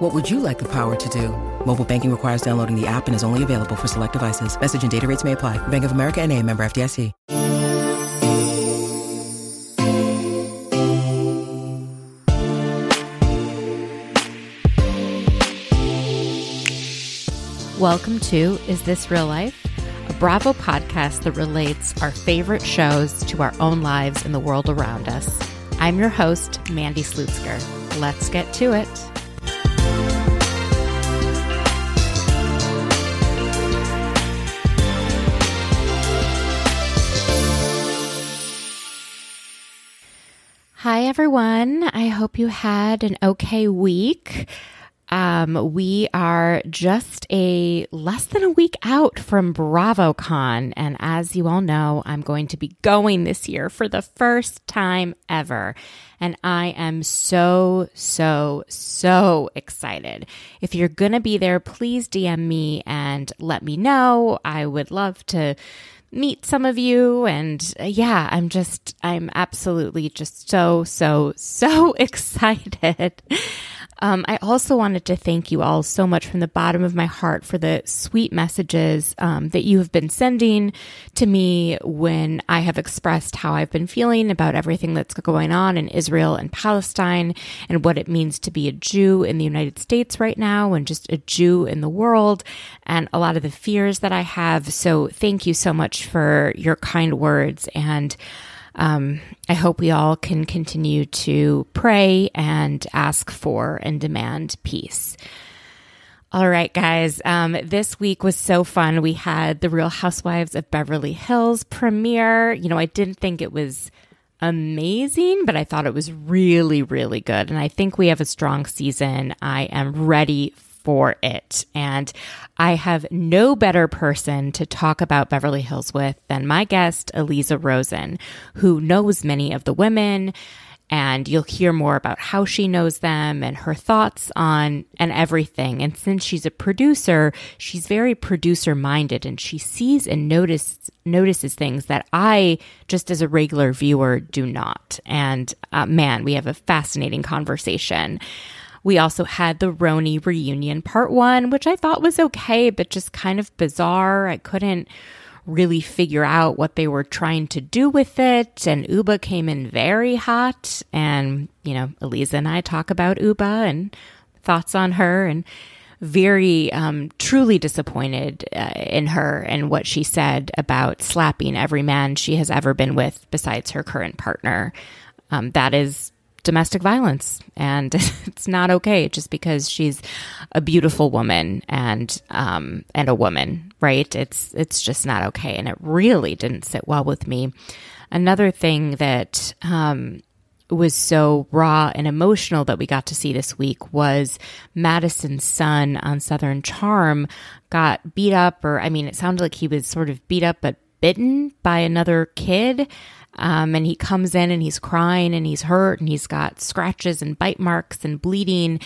What would you like the power to do? Mobile banking requires downloading the app and is only available for select devices. Message and data rates may apply. Bank of America and a member FDIC. Welcome to Is This Real Life? A Bravo podcast that relates our favorite shows to our own lives and the world around us. I'm your host, Mandy Slutsker. Let's get to it. Hi, everyone. I hope you had an okay week. Um, we are just a less than a week out from BravoCon. And as you all know, I'm going to be going this year for the first time ever. And I am so, so, so excited. If you're going to be there, please DM me and let me know. I would love to meet some of you. And uh, yeah, I'm just, I'm absolutely just so, so, so excited. Um, I also wanted to thank you all so much from the bottom of my heart for the sweet messages um, that you have been sending to me when I have expressed how I've been feeling about everything that's going on in Israel and Palestine and what it means to be a Jew in the United States right now and just a Jew in the world and a lot of the fears that I have. So thank you so much for your kind words and um, I hope we all can continue to pray and ask for and demand peace. All right, guys. Um, this week was so fun. We had the Real Housewives of Beverly Hills premiere. You know, I didn't think it was amazing, but I thought it was really, really good. And I think we have a strong season. I am ready for it. And I have no better person to talk about Beverly Hills with than my guest, Aliza Rosen, who knows many of the women. And you'll hear more about how she knows them and her thoughts on and everything. And since she's a producer, she's very producer minded and she sees and notice, notices things that I, just as a regular viewer, do not. And uh, man, we have a fascinating conversation. We also had the RHONY reunion part one, which I thought was okay, but just kind of bizarre. I couldn't really figure out what they were trying to do with it. And Ubah came in very hot. And, you know, Aliza and I talk about Ubah and thoughts on her and very um, truly disappointed uh, in her and what she said about slapping every man she has ever been with besides her current partner. Um, that is domestic violence. And it's not okay just because she's a beautiful woman and um and a woman right? It's it's just not okay. And it really didn't sit well with me. Another thing that um was so raw and emotional that we got to see this week was Madison's son on Southern Charm got beat up, or I mean, it sounded like he was sort of beat up but bitten by another kid. Um, and he comes in and he's crying and he's hurt and he's got scratches and bite marks and bleeding.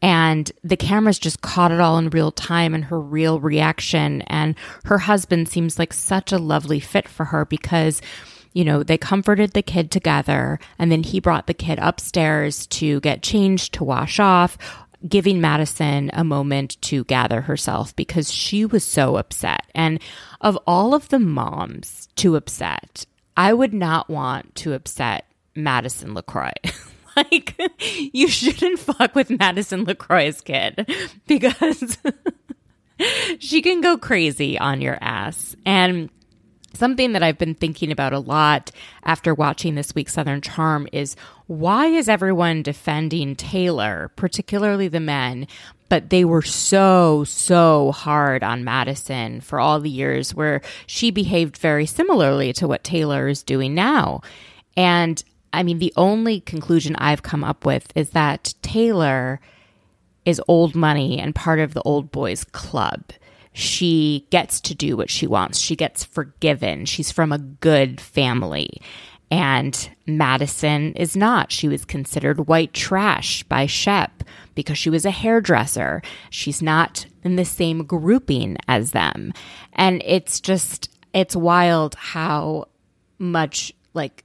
And the cameras just caught it all in real time and her real reaction. And her husband seems like such a lovely fit for her because you know, they comforted the kid together and then he brought the kid upstairs to get changed, to wash off, giving Madison a moment to gather herself because she was so upset. And of all of the moms to upset, I would not want to upset Madison LeCroy. like, you shouldn't fuck with Madison LeCroy's kid because she can go crazy on your ass. And something that I've been thinking about a lot after watching this week's Southern Charm is why is everyone defending Taylor, particularly the men, but they were so, so hard on Madison for all the years where she behaved very similarly to what Taylor is doing now. And I mean, the only conclusion I've come up with is that Taylor is old money and part of the old boys club. she gets to do what she wants. She gets forgiven. She's from a good family. And Madison is not. She was considered white trash by Shep because she was a hairdresser. She's not in the same grouping as them. And it's just, it's wild how much like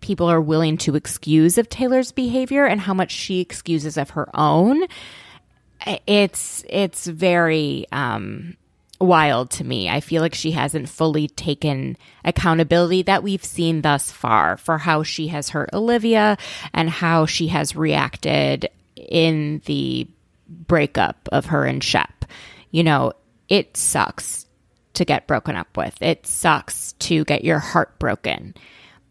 people are willing to excuse of Taylor's behavior and how much she excuses of her own. It's, it's very, um, wild to me. I feel like she hasn't fully taken accountability that we've seen thus far for how she has hurt Olivia and how she has reacted in the breakup of her and Shep. You know, it sucks to get broken up with. It sucks to get your heart broken,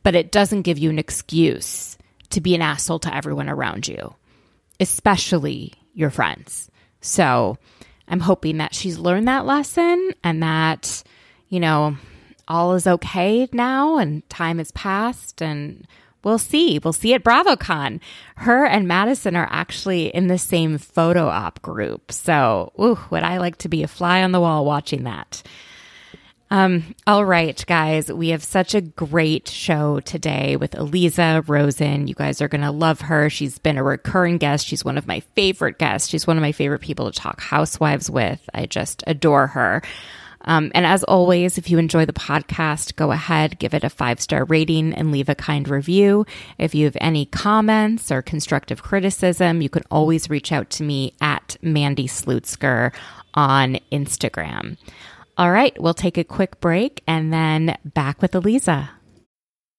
but it doesn't give you an excuse to be an asshole to everyone around you, especially your friends. So, I'm hoping that she's learned that lesson and that, you know, all is okay now and time has passed and we'll see. We'll see at BravoCon. Her and Madison are actually in the same photo op group. So, ooh, would I like to be a fly on the wall watching that? Um, all right, guys, we have such a great show today with Aliza Rosen. You guys are going to love her. She's been a recurring guest. She's one of my favorite guests. She's one of my favorite people to talk housewives with. I just adore her. Um, and as always, if you enjoy the podcast, go ahead, give it a five star rating and leave a kind review. If you have any comments or constructive criticism, you can always reach out to me at Mandy Slutsker on Instagram. All right, we'll take a quick break and then back with Aliza.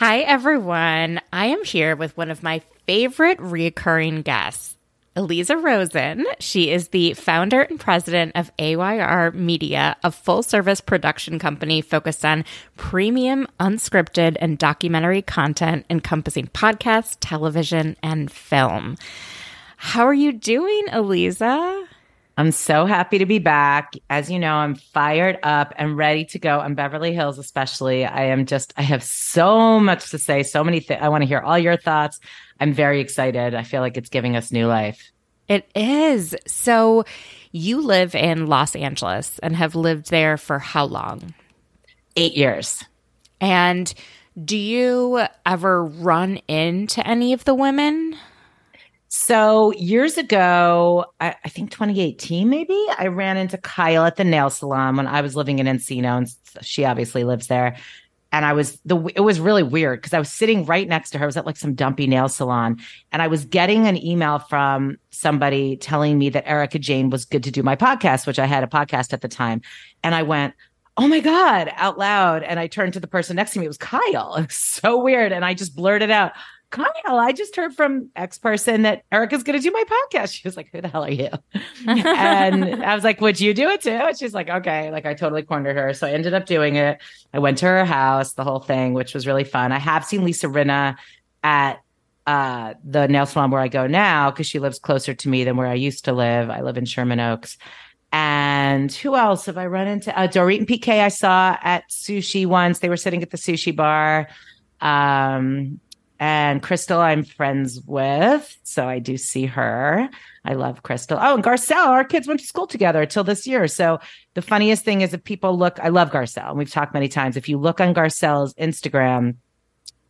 Hi, everyone. I am here with one of my favorite reoccurring guests, Aliza Rosen. She is the founder and president of AYR Media, a full service production company focused on premium, unscripted, and documentary content encompassing podcasts, television, and film. How are you doing, Aliza? I'm so happy to be back. As you know, I'm fired up and ready to go on Beverly Hills, especially. I am just, I have so much to say, so many things. I want to hear all your thoughts. I'm very excited. I feel like it's giving us new life. It is. So, you live in Los Angeles and have lived there for how long? Eight years. And do you ever run into any of the women? So years ago, I, I, think 2018, maybe I ran into Kyle at the nail salon when I was living in Encino, and she obviously lives there. And I was the it was really weird because I was sitting right next to her. I was at like some dumpy nail salon, and I was getting an email from somebody telling me that Erika Jayne was good to do my podcast, which I had a podcast at the time. And I went, oh my God, out loud. And I turned to the person next to me. It was Kyle. It was so weird. And I just blurted out, Kyle, I just heard from X person that Erika's going to do my podcast. She was like, Who the hell are you? and I was like, Would you do it too? And she's like, Okay. Like, I totally cornered her. So I ended up doing it. I went to her house, the whole thing, which was really fun. I have seen Lisa Rinna at uh, the nail salon where I go now because she lives closer to me than where I used to live. I live in Sherman Oaks. And who else have I run into? Uh, Dorit and PK I saw at sushi once. They were sitting at the sushi bar. Um, and Crystal, I'm friends with. So I do see her. I love Crystal. Oh, and Garcelle, our kids went to school together till this year. So the funniest thing is if people look, I love Garcelle. And we've talked many times. If you look on Garcelle's Instagram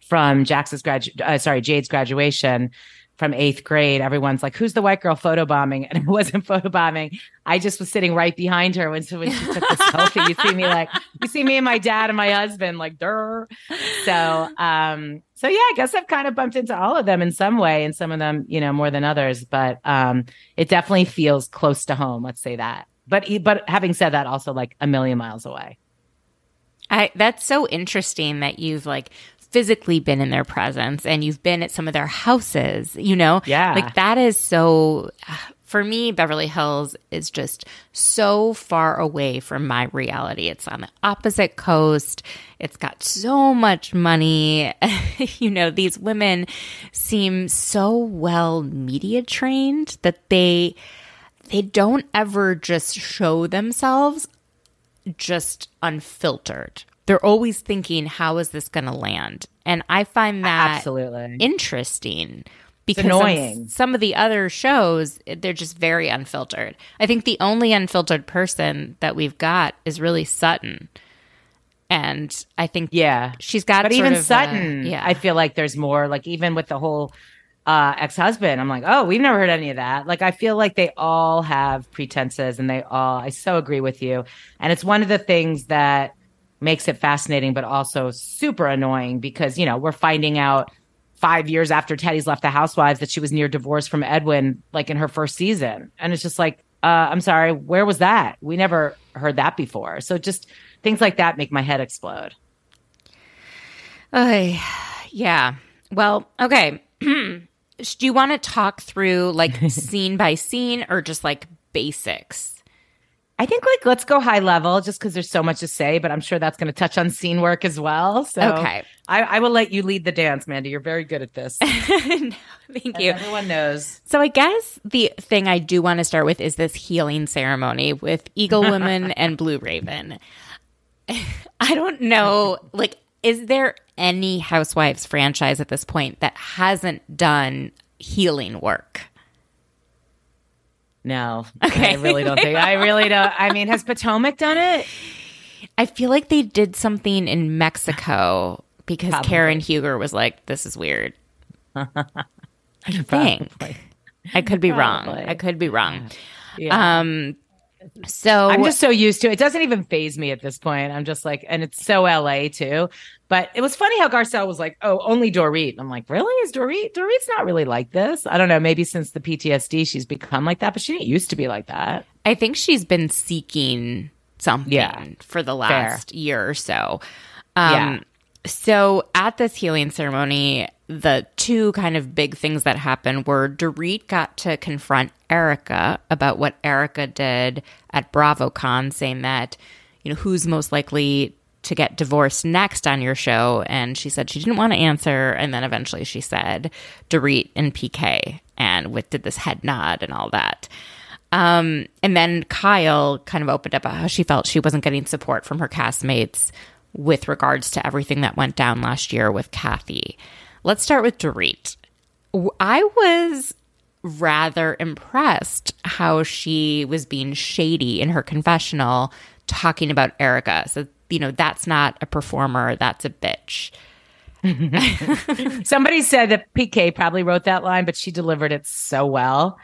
from Jax's grad, uh, sorry, Jaid's graduation, from eighth grade, everyone's like, "Who's the white girl photobombing?" And it wasn't photobombing. I just was sitting right behind her when, when she took the selfie. You see me like, you see me and my dad and my husband like, "Durr." So, um, so yeah, I guess I've kind of bumped into all of them in some way, and some of them, you know, more than others. But um, it definitely feels close to home. Let's say that. But but having said that, also like a million miles away. I that's so interesting that you've like physically been in their presence and you've been at some of their houses, you know? Yeah. Like that is so for me, Beverly Hills is just so far away from my reality. It's on the opposite coast. It's got so much money. you know, these women seem so well media trained that they they don't ever just show themselves just unfiltered. They're always thinking, how is this going to land? And I find that absolutely interesting because annoying. Some, some, of the other shows, they're just very unfiltered. I think the only unfiltered person that we've got is really Sutton. And I think, yeah, she's got. But even Sutton, a, yeah, I feel like there's more. Like even with the whole uh, ex-husband, I'm like, oh, we've never heard any of that. Like I feel like they all have pretenses, and they all. I so agree with you, and it's one of the things that makes it fascinating, but also super annoying because you know we're finding out five years after Teddi's left the Housewives that she was near divorce from Edwin, like in her first season. And it's just like, uh, I'm sorry, where was that? We never heard that before. So just things like that make my head explode. Uh, yeah. Well, okay. Do you want to talk through like scene by scene or just like basics? I think like let's go high level just because there's so much to say, but I'm sure that's going to touch on scene work as well. So okay, I, I, will let you lead the dance, Mandy. You're very good at this. no, thank you. Everyone knows. So I guess the thing I do want to start with is this healing ceremony with Eagle Woman and Blue Raven. I don't know, like, is there any Housewives franchise at this point that hasn't done healing work? No, okay. I really don't think. I really don't. I mean, has Potomac done it? I feel like they did something in Mexico because Probably. Karen Huger was like, "This is weird." I think I could be Probably. wrong. I could be wrong. Yeah. Um, so I'm just so used to it. It doesn't even phase me at this point. I'm just like, and it's so LA too. But it was funny how Garcelle was like, oh, only Dorit. I'm like, really? Is Dorit? Dorit's not really like this. I don't know. Maybe since the PTSD, she's become like that, but she didn't used to be like that. I think she's been seeking something yeah, for the last fair. year or so. Um, yeah. So at this healing ceremony, the two kind of big things that happened were Dorit got to confront Erika about what Erika did at BravoCon, saying that, you know, who's most likely to get divorced next on your show. And she said she didn't want to answer. And then eventually she said Dorit and PK and with did this head nod and all that. Um, and then Kyle kind of opened up about how she felt she wasn't getting support from her castmates with regards to everything that went down last year with Kathy. Let's start with Dorit. I was rather impressed how she was being shady in her confessional talking about Erika. So, you know, that's not a performer, that's a bitch. Somebody said that PK probably wrote that line, but she delivered it so well.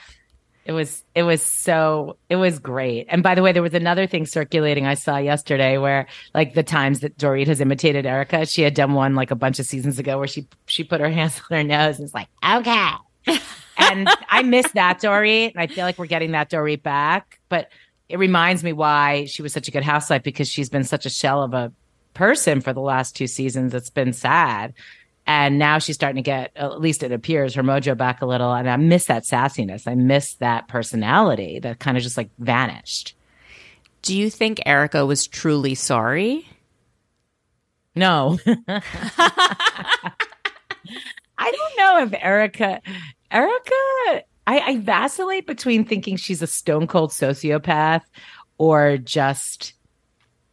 It was it was so it was great. And by the way, there was another thing circulating I saw yesterday where like the times that Dorit has imitated Erika, she had done one like a bunch of seasons ago where she she put her hands on her nose and was like, okay. and I miss that Dorit. And I feel like we're getting that Dorit back. But it reminds me why she was such a good housewife because she's been such a shell of a person for the last two seasons. It's been sad. And now she's starting to get, at least it appears, her mojo back a little. And I miss that sassiness. I miss that personality that kind of just like vanished. Do you think Erika was truly sorry? No. I don't know if Erica, Erika, I, I vacillate between thinking she's a stone cold sociopath or just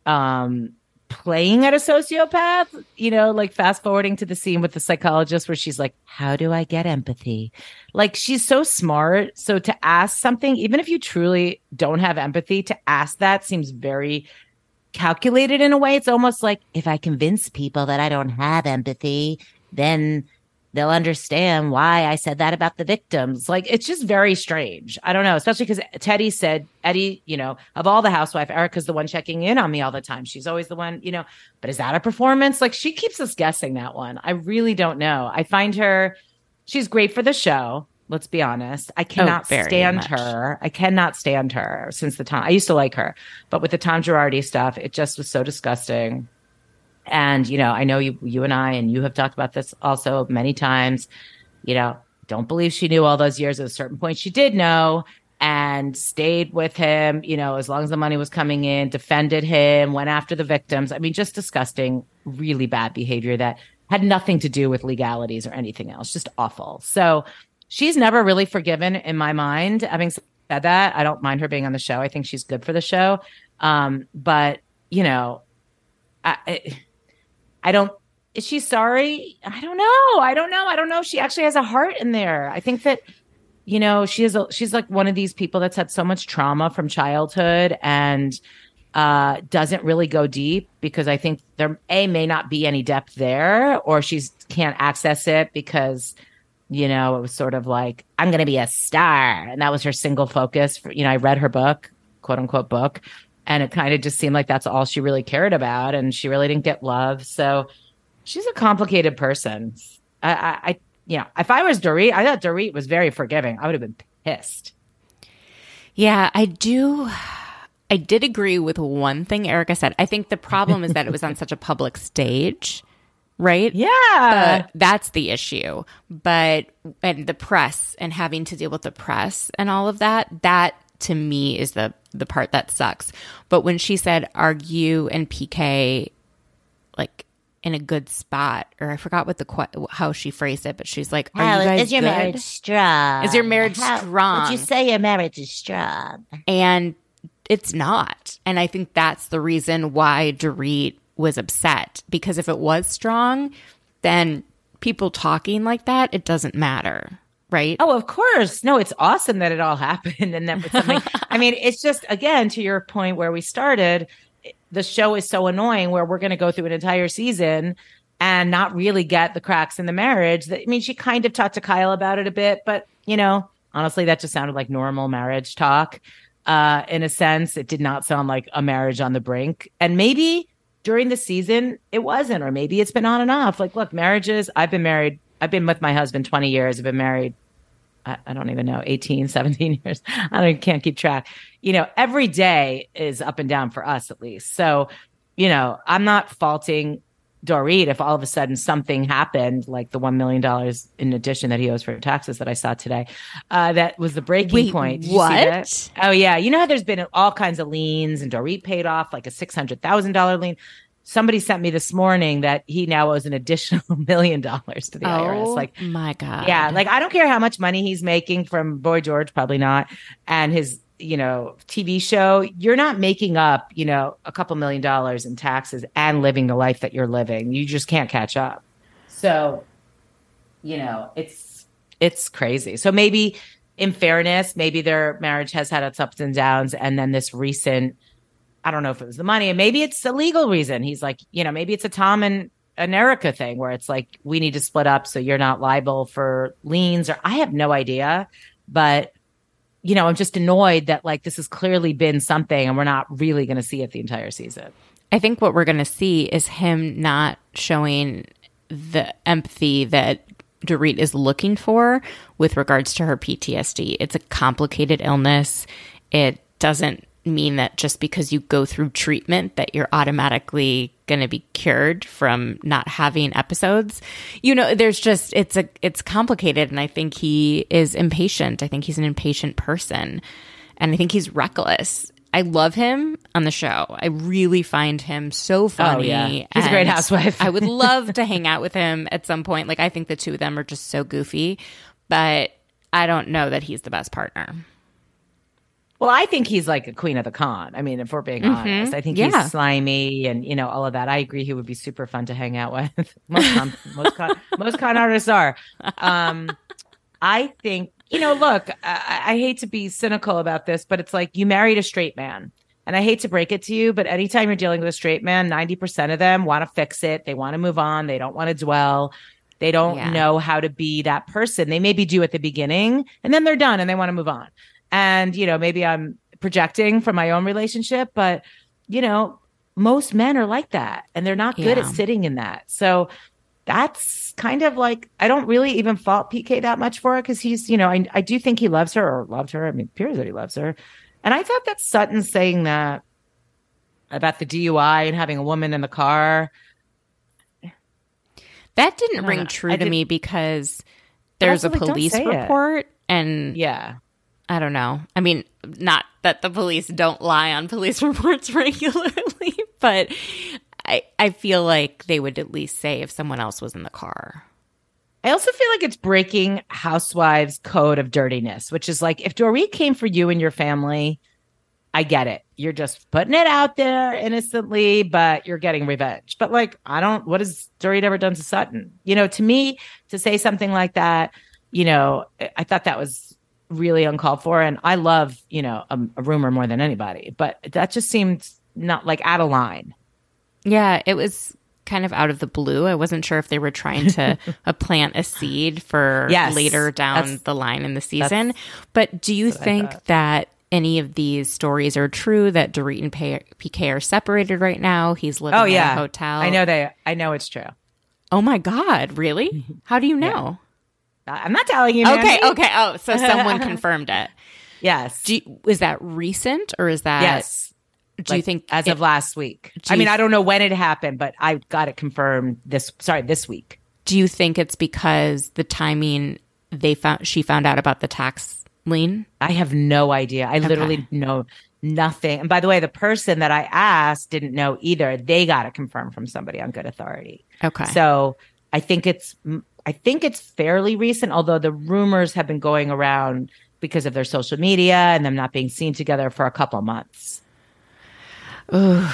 um playing at a sociopath, you know, like fast forwarding to the scene with the psychologist where she's like, How do I get empathy? Like, she's so smart. So to ask something, even if you truly don't have empathy, to ask that seems very calculated in a way. It's almost like if I convince people that I don't have empathy, then they'll understand why I said that about the victims. Like it's just very strange. I don't know, especially because Teddi said, Eddie, you know, of all the housewife, Erika's the one checking in on me all the time. She's always the one, you know, but is that a performance? Like she keeps us guessing that one. I really don't know. I find her, she's great for the show. Let's be honest. I oh, cannot oh, stand much. her. I cannot stand her since the time I used to like her, but with the Tom Girardi stuff, it just was so disgusting. And, you know, I know you, you and I, and you have talked about this also many times, you know, don't believe she knew all those years. At a certain point, she did know and stayed with him, you know, as long as the money was coming in, defended him, went after the victims. I mean, just disgusting, really bad behavior that had nothing to do with legalities or anything else, just awful. So she's never really forgiven in my mind. Having said that, I don't mind her being on the show. I think she's good for the show. Um, but, you know, I, I don't is she sorry? I don't know. I don't know. I don't know she actually has a heart in there. I think that you know, she is a, she's like one of these people that's had so much trauma from childhood and uh doesn't really go deep because I think there a may not be any depth there or she's can't access it because you know, it was sort of like I'm going to be a star and that was her single focus for, you know, I read her book, quote unquote book, and it kind of just seemed like that's all she really cared about and she really didn't get love. So she's a complicated person. I, I, I you know, if I was Dorit, I thought Dorit was very forgiving. I would have been pissed. Yeah, I do. I did agree with one thing Erika said. I think the problem is that it was on such a public stage, right? Yeah. But that's the issue. But, and the press and having to deal with the press and all of that, that to me is the, the part that sucks. But when she said, "Are you and PK, like, in a good spot, or I forgot what the how she phrased it, but she's like, "Are you guys is your good? marriage strong? Is your marriage How- strong? Would you say your marriage is strong? And it's not. And I think that's the reason why Dorit was upset because if it was strong, then people talking like that, it doesn't matter, right? Oh, of course. No, it's awesome that it all happened and that was something. I mean, it's just again to your point where we started. The show is so annoying where we're going to go through an entire season and not really get the cracks in the marriage. That I mean, she kind of talked to Kyle about it a bit, but you know, honestly, that just sounded like normal marriage talk. Uh, in a sense, it did not sound like a marriage on the brink. And maybe during the season it wasn't, or maybe it's been on and off. Like, look, marriages. I've been married. I've been with my husband 20 years. I've been married I, I don't even know 18 17 years. I don't can't keep track. You know every day is up and down for us at least. So you know i'm not faulting Dorit if all of a sudden something happened like the $1 million in addition that he owes for taxes that i saw today uh, that was the breaking Wait, point. Did you see what? oh yeah. You know how there's been all kinds of liens and Dorit paid off like a $600000 lien somebody sent me this morning that he now owes an additional million dollars to the irs oh like my God. yeah, like I don't care how much money he's making from Boy George, probably not, and his you know TV show. You're not making up you know a couple million dollars in taxes and living the life that you're living. You just can't catch up. So, you know, it's it's crazy. So maybe in fairness, maybe their marriage has had its ups and downs, and then this recent. I don't know if it was the money, and maybe it's a legal reason. He's like, you know, maybe it's a Tom and an Erika thing where it's like we need to split up so you're not liable for liens or I have no idea. But you know, I'm just annoyed that like this has clearly been something and we're not really gonna see it the entire season. I think what we're going to see is him not showing the empathy that Dorit is looking for with regards to her PTSD. It's a complicated illness. It doesn't mean that just because you go through treatment that you're automatically going to be cured from not having episodes. You know, there's just it's a it's complicated and I think he is impatient. I think he's an impatient person and I think he's reckless. I love him on the show. I really find him so oh, funny. yeah. He's a great housewife. I would love to hang out with him at some point. Like I think the two of them are just so goofy, but I don't know that he's the best partner. Well, I think he's like a queen of the con. I mean, if we're being honest, I think Yeah. he's slimy and you know all of that. I agree. He would be super fun to hang out with. most con, most con, most con artists are. Um, I think you know. Look, I, I hate to be cynical about this, but it's like you married a straight man, and I hate to break it to you, but anytime you're dealing with a straight man, ninety percent of them want to fix it. They want to move on. They don't want to dwell. They don't Yeah. know how to be that person. They maybe do at the beginning, and then they're done, and they want to move on. And, you know, maybe I'm projecting from my own relationship, but, you know, most men are like that and they're not good at sitting in that. So that's kind of like, I don't really even fault PK that much for it because he's, you know, I, I do think he loves her or loved her. I mean, it appears that he loves her. And I thought that Sutton saying that about the DUI and having a woman in the car. That didn't ring know. true I to did- me because there's a also, like, don't police say it. report and Yeah. I don't know. I mean, not that the police don't lie on police reports regularly, but I I feel like they would at least say if someone else was in the car. I also feel like it's breaking housewives' code of dirtiness, which is like if Dorit came for you and your family, I get it. You're just putting it out there innocently, but you're getting revenge. But like, I don't, what has Dorit ever done to Sutton? You know, to me, to say something like that, you know, I- I thought that was really uncalled for. And I love, you know, a, a rumor more than anybody, but that just seemed not like out of line. Yeah, it was kind of out of the blue. I wasn't sure if they were trying to uh, plant a seed for Yes, later down the line in the season. But do you think that any of these stories are true? That Dorit and P- PK are separated right now? He's living Oh in yeah, a hotel. I know they. I know it's true. Oh my God, really? How do you know? I'm not telling you. Okay, okay. Oh, so someone confirmed it. Yes. Do you, is that recent or is that? yes. Do you think as it- of last week? I mean, I don't know when it happened, but I got it confirmed this. Sorry, this week. Do you think it's because the timing they found she found out about the tax lien? I have no idea. I literally know nothing. And by the way, the person that I asked didn't know either. They got it confirmed from somebody on good authority. Okay. So I think it's I think it's fairly recent, although the rumors have been going around because of their social media and them not being seen together for a couple months. Ooh.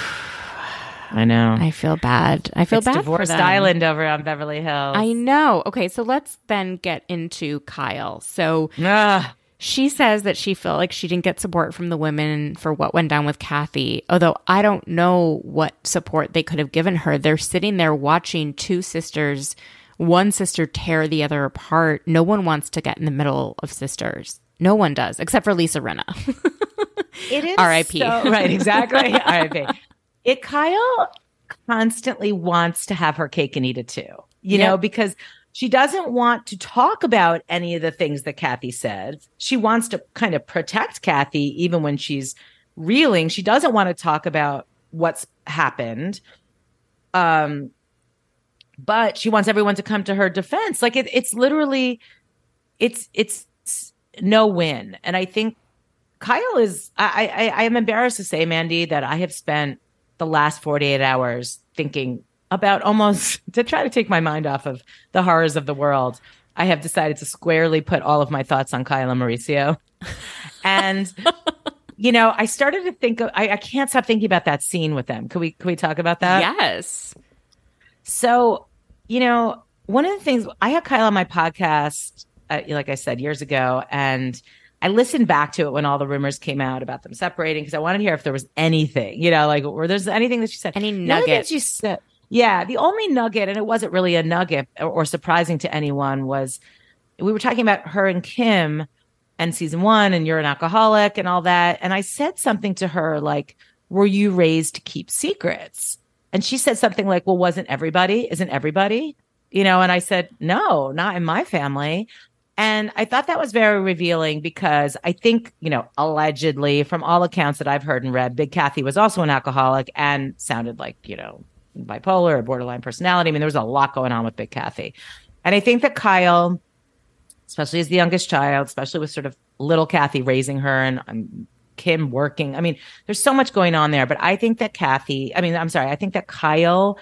I know. I feel bad. I feel it's bad divorced for them. island over on Beverly Hills. I know. Okay, so let's then get into Kyle. So Ah, she says that she felt like she didn't get support from the women for what went down with Kathy. Although I don't know what support they could have given her. They're sitting there watching two sisters, one sister tear the other apart. No one wants to get in the middle of sisters. No one does, except for Lisa Rinna. It is R.I.P.. so- right, exactly. R.I.P. It Kyle constantly wants to have her cake and eat it too. You know, because she doesn't want to talk about any of the things that Kathy said. She wants to kind of protect Kathy even when she's reeling. She doesn't want to talk about what's happened. Um but she wants everyone to come to her defense. Like it, it's literally it's it's no win. And I think Kyle is I, I I am embarrassed to say, Mandy, that I have spent the last 48 hours thinking about almost to try to take my mind off of the horrors of the world. I have decided to squarely put all of my thoughts on Kyle and Mauricio. And you know, I started to think of, I, I can't stop thinking about that scene with them. Could we could we talk about that? yes. So, you know, one of the things I had Kyle on my podcast, uh, like I said years ago, and I listened back to it when all the rumors came out about them separating because I wanted to hear if there was anything, you know, like were there's anything that she said, Any nugget. only thing nuggets. she said, yeah, the only nugget, and it wasn't really a nugget or, or surprising to anyone, was we were talking about her and Kim and season one, and you're an alcoholic and all that, and I said something to her like, "Were you raised to keep secrets?" And she said something like, Well, wasn't everybody? Isn't everybody? You know, and I said, No, not in my family. And I thought that was very revealing because I think, you know, allegedly, from all accounts that I've heard and read, Big Kathy was also an alcoholic and sounded like, you know, bipolar or borderline personality. I mean, there was a lot going on with Big Kathy. And I think that Kyle, especially as the youngest child, especially with sort of little Kathy raising her and um, Kim working. I mean, there's so much going on there, but I think that Kathy, I mean, I'm sorry, I think that Kyle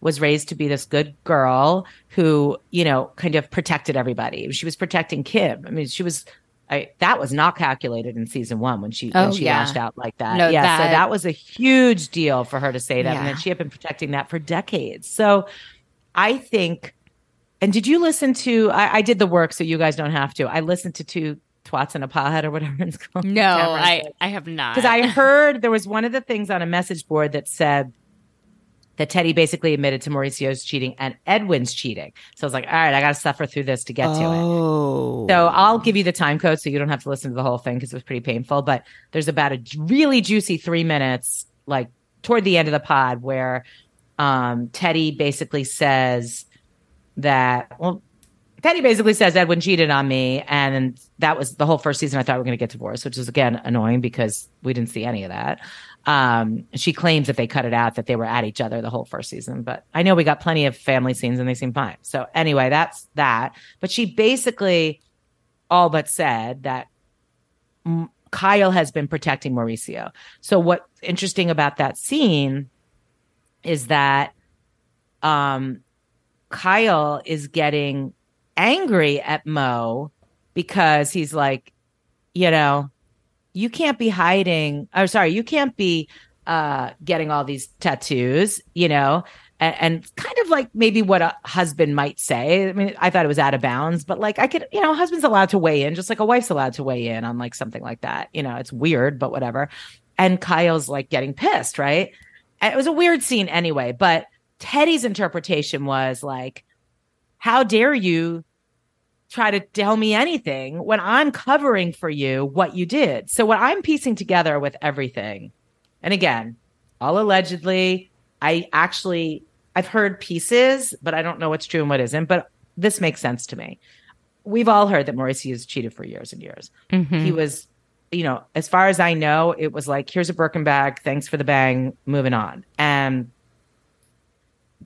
was raised to be this good girl who, you know, kind of protected everybody. She was protecting Kim. I mean, she was I, that was not calculated in season one when she Oh, when she yeah. lashed out like that. No, yeah, so that- that was a huge deal for her to say that, Yeah. and then she had been protecting that for decades. So I think. And did you listen to? I, I did the work, so you guys don't have to. I listened to two twats and a pawhead or whatever it's called. No, Cameron I said. I have not. Because I heard there was one of the things on a message board that said that Teddi basically admitted to Mauricio's cheating and Edwin's cheating. So I was like, all right, I got to suffer through this to get to it. Oh. So I'll give you the time code so you don't have to listen to the whole thing because it was pretty painful. But there's about a really juicy three minutes, like toward the end of the pod, where um, Teddi basically says that, well, Teddi basically says Edwin cheated on me. And that was the whole first season. I thought we were going to get divorced, which is again annoying because we didn't see any of that. Um, she claims that they cut it out that they were at each other the whole first season, but I know we got plenty of family scenes and they seem fine. So anyway, that's that. But she basically all but said that Kyle has been protecting Mauricio. So what's interesting about that scene is that um Kyle is getting angry at Mo because he's like, you know, you can't be hiding. I'm sorry, you can't be uh getting all these tattoos, you know, and, and kind of like maybe what a husband might say. I mean, I thought it was out of bounds, but like I could, you know, husband's allowed to weigh in, just like a wife's allowed to weigh in on like something like that. You know, it's weird, but whatever. And Kyle's like getting pissed, right? It was a weird scene anyway, but Teddi's interpretation was like, how dare you try to tell me anything when I'm covering for you what you did? So, what I'm piecing together with everything, and again, all allegedly, I actually, I've heard pieces, but I don't know what's true and what isn't, but this makes sense to me. We've all heard that Mauricio has cheated for years and years. Mm-hmm. He was, you know, as far as I know, it was like, here's a Birkin bag, thanks for the bang, moving on. And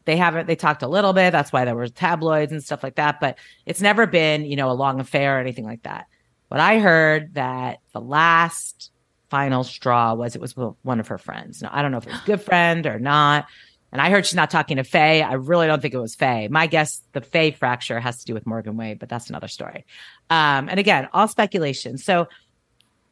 they haven't they talked a little bit. That's why there were tabloids and stuff like that. But it's never been you know a long affair or anything like that. But i heard that the last final straw was it was one of her friends. Now i don't know if it was a good friend or not. And i heard she's not talking to faye. I really don't think it was faye. My guess the faye fracture has to do with morgan wade but that's another story. Um, and again all speculation. So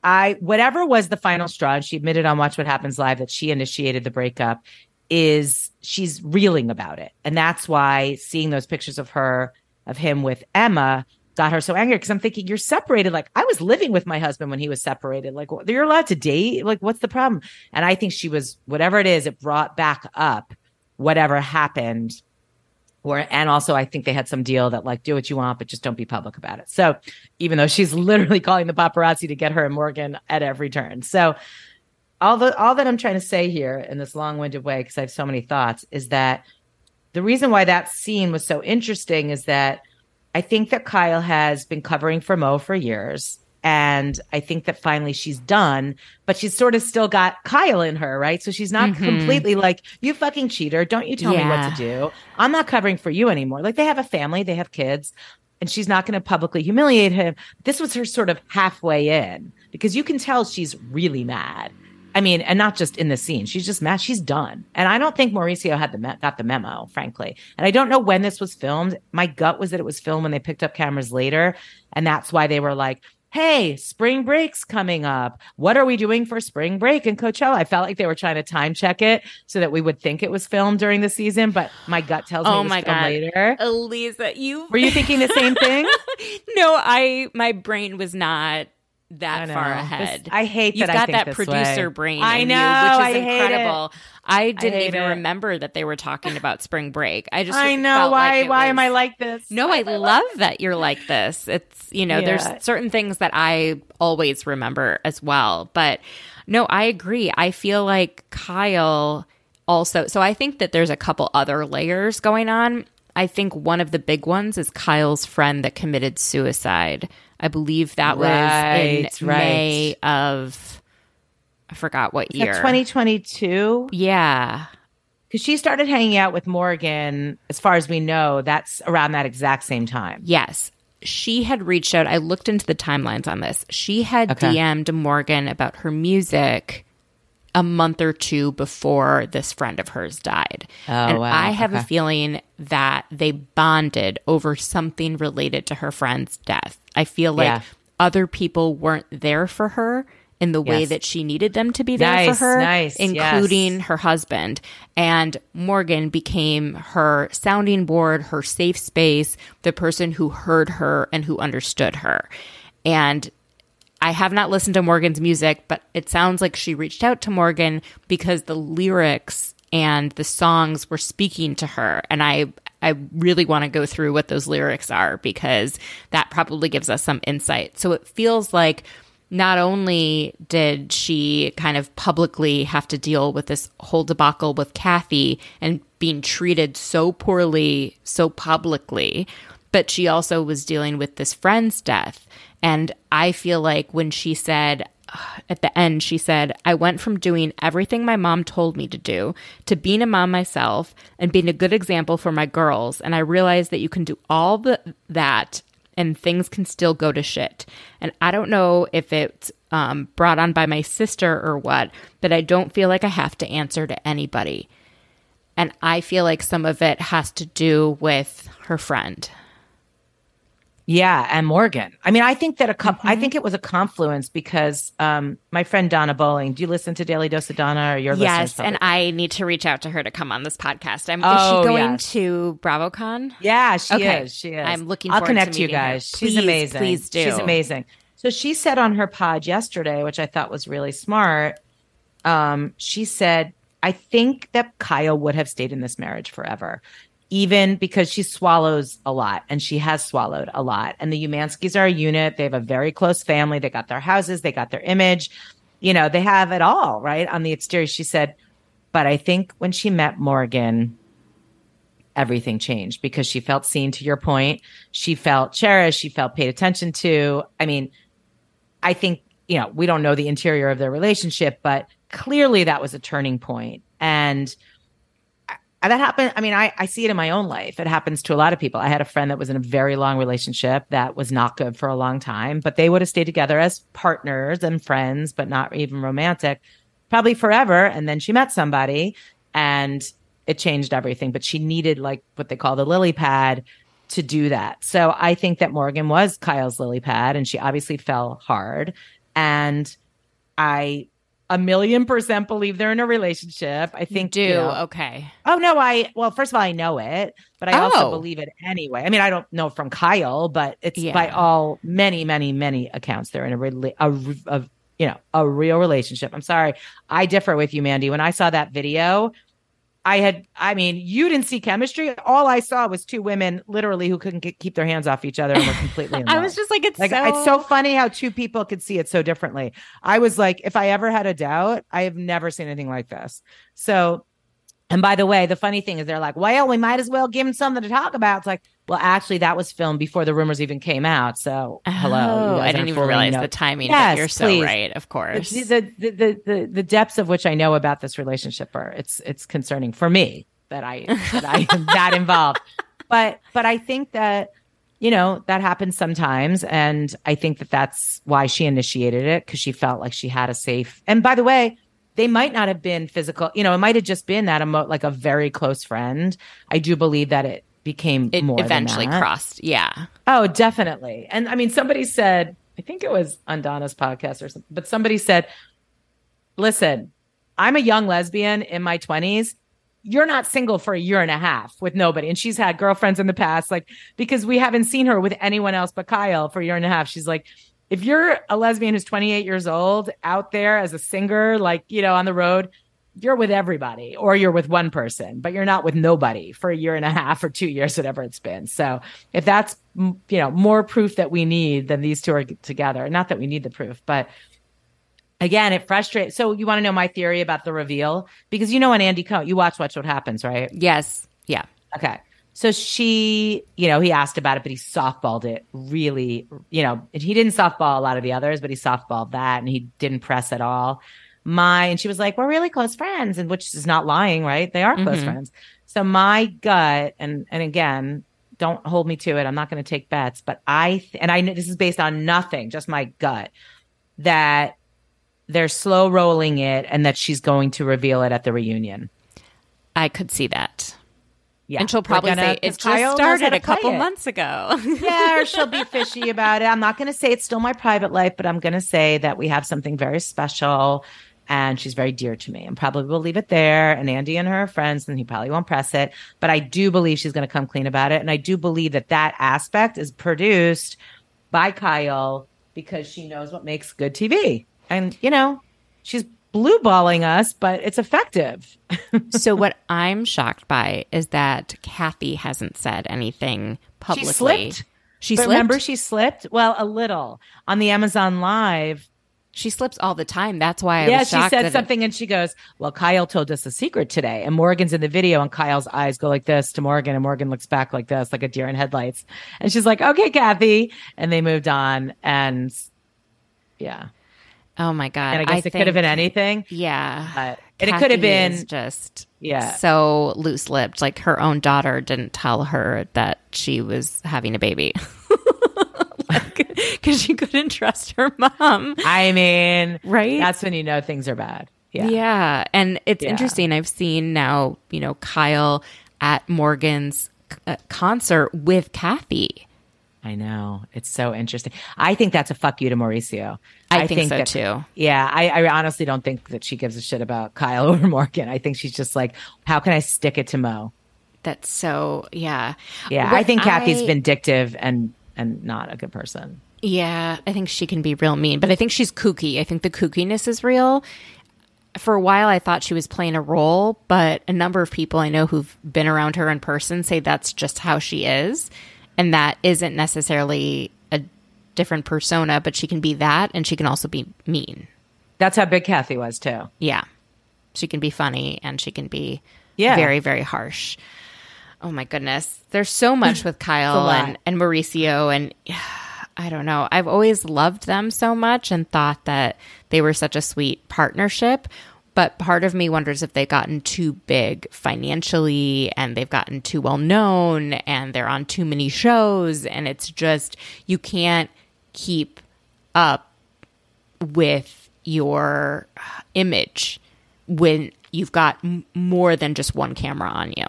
I whatever was the final straw, and she admitted on Watch What Happens Live that she initiated the breakup, is she's reeling about it. And that's why seeing those pictures of her, of him with Emma, got her so angry. Cause I'm thinking, you're separated. Like, I was living with my husband when he was separated. Like, you're allowed to date. Like, what's the problem? And I think she was, whatever it is, it brought back up whatever happened. Or, and also, I think they had some deal that, like, do what you want, but just don't be public about it. So, even though she's literally calling the paparazzi to get her and Morgan at every turn. So, all the all that I'm trying to say here in this long-winded way because I have so many thoughts is that the reason why that scene was so interesting is that I think that Kyle has been covering for Mo for years and I think that finally she's done but she's sort of still got Kyle in her right? So she's not Mhm. completely like you fucking cheater. Don't you tell me what to do. I'm not covering for you anymore. Like they have a family they have kids and she's not going to publicly humiliate him. This was her sort of halfway in because you can tell she's really mad I mean, and not just in the scene. She's just mad. She's done. And I don't think Mauricio had the me- got the memo, frankly. And I don't know when this was filmed. My gut was that it was filmed when they picked up cameras later, and that's why they were like, "Hey, spring break's coming up. What are we doing for spring break in Coachella?" I felt like they were trying to time check it so that we would think it was filmed during the season, but my gut tells me Oh it was my God. later. Aliza, you Were you thinking the same thing? no, I my brain was not that far This- ahead. I hate You've that I got that producer way. brain. I know, you, I which is it. incredible. I didn't hate even it. remember that they were talking about spring break. I just I know why. like why am I like this? No, I love that you're like this. It's, you know, Yeah. there's certain things that I always remember as well. But no, I agree. I feel like Kyle also, so I think that there's a couple other layers going on. I think one of the big ones is Kyle's friend that committed suicide. I believe that was in right. May of, I forgot what Is year. 2022. Yeah. because she started hanging out with Morgan, as far as we know, that's around that exact same time. Yes. She had reached out. I looked into the timelines on this. She had Okay. DM'd Morgan about her music a month or two before this friend of hers died. Oh, and wow. I have a feeling that they bonded over something related to her friend's death. I feel like Yeah. other people weren't there for her in the way that she needed them to be there Nice, for her, nice, yes. including her husband. And Morgan became her sounding board, her safe space, the person who heard her and who understood her. And I have not listened to Morgan's music, but it sounds like she reached out to Morgan because the lyrics and the songs were speaking to her. And I I really want to go through what those lyrics are because that probably gives us some insight. So it feels like not only did she kind of publicly have to deal with this whole debacle with Kathy and being treated so poorly so publicly, but she also was dealing with this friend's death. And I feel like when she said, at the end, she said, I went from doing everything my mom told me to do to being a mom myself and being a good example for my girls. And I realized that you can do all the, that and things can still go to shit. And I don't know if it's um, brought on by my sister or what, but I don't feel like I have to answer to anybody. And I feel like some of it has to do with her friend. Yeah, and Morgan. I mean, I think that a couple. Mm-hmm. I think it was a confluence because um, my friend Donna Bowling. Do you listen to Daily Dose of Donna or your Yes, and? I need to reach out to her to come on this podcast. I'm, Oh, is she going yes. to BravoCon? yeah, she Okay. is. She is. I'm looking I'll forward to connect you meeting her. guys. She's Please, amazing. please do. She's amazing. So she said on her pod yesterday, which I thought was really smart. Um, she said, "I think that Kyle would have stayed in this marriage forever." Even because she swallows a lot and she has swallowed a lot. And the Umanskis are a unit. They have a very close family. They got their houses, they got their image. You know, they have it all, right? On the exterior. She said, but I think when she met Morgan, everything changed because she felt seen to your point. She felt cherished. She felt paid attention to. I mean, I think, you know, we don't know the interior of their relationship, but clearly that was a turning point. And I- that happened. I mean, I, I see it in my own life. It happens to a lot of people. I had a friend that was in a very long relationship that was not good for a long time, but they would have stayed together as partners and friends, but not even romantic, probably forever. And then she met somebody and it changed everything. But she needed like what they call the lily pad to do that. So I think that Morgan was Kyle's lily pad and she obviously fell hard. And I a million percent believe they're in a relationship. I think Do you know- okay. Oh no, I well, first of all, I know it, but I also Oh. believe it anyway. I mean, I don't know from Kyle, but it's Yeah. by all many, many, many accounts they're in a rela- a, a you know a real relationship. I'm sorry, I differ with you, Mandy. When I saw that video, I had, I mean, you didn't see chemistry. All I saw was two women, literally, who couldn't get, keep their hands off each other and were completely. I was just like, it's Like so. it's so funny how two people could see it so differently. I was like, if I ever had a doubt, I have never seen anything like this. So, and by the way, the funny thing is they're like, well, we might as well give him something to talk about. It's like, well, actually, that was filmed before the rumors even came out. So, hello, Oh, I didn't even realize know- the timing. Yes, you're so please. right. Of course. the, the, the, the, the depths of which I know about this relationship are it's it's concerning for me that I that I am that involved. But but I think that you know that happens sometimes, and I think that that's why she initiated it because she felt like she had a safe. And by the way, they might not have been physical. You know, it might have just been that emo- like a very close friend. I do believe that it became it more eventually crossed. Yeah. Oh, definitely. And I mean, somebody said, I think it was on Donna's podcast or something, but somebody said, listen, I'm a young lesbian in my 20s. You're not single for a year and a half with nobody. And she's had girlfriends in the past, like, because we haven't seen her with anyone else but Kyle for a year and a half. She's like, if you're a lesbian who's 28 years old out there as a singer, like, you know, on the road, you're with everybody or you're with one person, but you're not with nobody for a year and a half or two years, whatever it's been. So if that's, you know, more proof that we need than these two are together, not that we need the proof, but again, it frustrates. So you want to know my theory about the reveal? Because you know, on Andy Cohen, you watch Watch What Happens, right? Yes. Yeah. Okay. So she, you know, he asked about it, but he softballed it really, you know, and he didn't softball a lot of the others, but he softballed that and he didn't press at all. My, and she was like, we're really close friends, and which is not lying, right? They are close Mhm. friends. So my gut, and, and again, don't hold me to it. I'm not going to take bets, but I, th- and I know this is based on nothing, just my gut, that they're slow rolling it and that she's going to reveal it at the reunion. I could see that. Yeah. and she'll probably gonna- say it just started a couple months ago. yeah, or she'll be fishy about it. I'm not going to say it's still my private life, but I'm going to say that we have something very special and she's very dear to me and probably we'll leave it there. And Andy and her are friends and he probably won't press it. But I do believe she's going to come clean about it. And I do believe that that aspect is produced by Kyle because she knows what makes good TV. And, you know, she's blue balling us, but it's effective. so what I'm shocked by is that Kathy hasn't said anything publicly. She slipped. She slipped. remember, she slipped? Well, a little on the Amazon Live. she slips all the time. That's why I yeah, she said that it- something and she goes, Well, Kyle told us a secret today. And Morgan's in the video, and Kyle's eyes go like this to Morgan, and Morgan looks back like this, like a deer in headlights. And she's like, Okay, Kathy. And they moved on. And yeah. Oh my god! And I guess it could have been anything. Yeah, uh, and it could have been just yeah so loose lipped. Like her own daughter didn't tell her that she was having a baby. Because she couldn't trust her mom. I mean, right? That's when you know things are bad. Yeah. Yeah. And it's Yeah. interesting. I've seen now, you know, Kyle at Morgan's uh, concert with Kathy. I know. It's so interesting. I think that's a fuck you to Mauricio. I think so that- too. Yeah, I, I honestly don't think that she gives a shit about Kyle or Morgan. I think she's just like, how can I stick it to Mo? That's so, yeah. Yeah, What I think Kathy's I- vindictive and and not a good person. Yeah, I think she can be real mean, but I think she's kooky. I think the kookiness is real. For a while, I thought she was playing a role, but a number of people I know who've been around her in person say that's just how she is. And that isn't necessarily a different persona, but she can be that and she can also be mean. That's how big Kathy was too. Yeah. She can be funny and she can be Yeah. very, very harsh. Oh my goodness. There's so much with Kyle and, and Mauricio and I don't know. I've always loved them so much and thought that they were such a sweet partnership. But part of me wonders if they've gotten too big financially and they've gotten too well known and they're on too many shows. And it's just, you can't keep up with your uh, image when you've got m- more than just one camera on you.